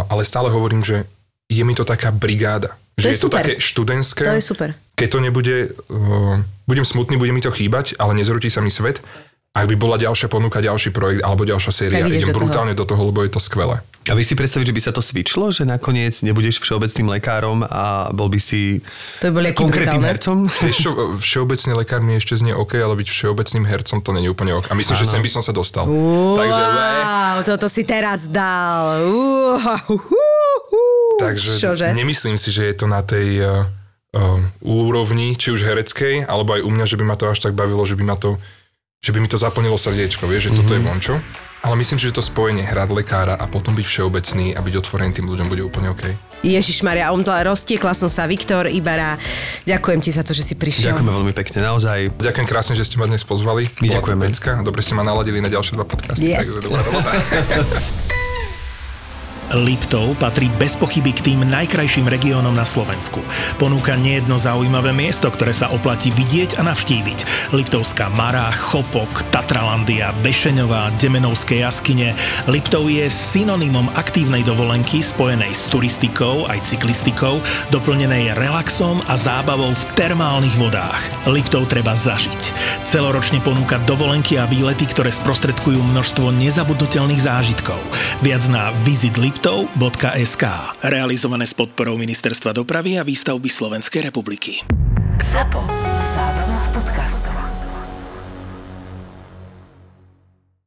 ale stále hovorím, že je mi to taká brigáda. Že To je je, to super. také študentské. To je super. Keď to nebude, uh, budem smutný, bude mi to chýbať, ale nezrutí sa mi svet. Ak by bola ďalšia ponuka, ďalší projekt alebo ďalšia séria, Tak idem do toho. brutálne do toho, lebo je to skvelé. A vieš si predstaviť, že by sa to svičlo, že nakoniec nebudeš všeobecným lekárom a bol by si To by aký konkrétnym hercom? [laughs] Vieš čo, všeobecný lekár mi ešte znie OK, ale byť všeobecným hercom to není úplne OK. A myslím, že sem by som sa dostal. Takže, Wow, toto si teraz dal. Uh, uh, uh, uh. takže Čože? nemyslím si, že je to na tej uh, uh, úrovni, či už hereckej, alebo aj u mňa, že by ma to až tak bavilo, že by ma to že by mi to zaplnilo srdiečko, vieš, že mm-hmm. toto je vončo. Ale myslím si, že to spojenie hrať lekára a potom byť všeobecný a byť otvorený tým ľuďom bude úplne OK. Ježiš Maria, omdla, roztiekla som sa. Viktor Ibara, ďakujem ti za to, že si prišiel. Ďakujeme veľmi pekne, naozaj. Ďakujem krásne, že ste ma dnes pozvali. My Bola to ďakujeme. pecka. Dobre ste ma naladili na ďalšie dva podcasty. Yes. Takže dobrá robota. [laughs] Liptov patrí bez pochyby k tým najkrajším regiónom na Slovensku. Ponúka nejedno zaujímavé miesto, ktoré sa oplatí vidieť a navštíviť. Liptovská Mara, Chopok, Tatralandia, Bešeňová, Demenovské jaskyne. Liptov je synonymom aktívnej dovolenky spojenej s turistikou aj cyklistikou, doplnenej relaxom a zábavou v termálnych vodách. Liptov treba zažiť. Celoročne ponúka dovolenky a výlety, ktoré sprostredkujú množstvo nezabudnutelných zážitkov. Viac na visitliptov.sk Realizované s podporou Ministerstva dopravy a výstavby Slovenskej republiky. ZAPO. Zábrná v podcastovách.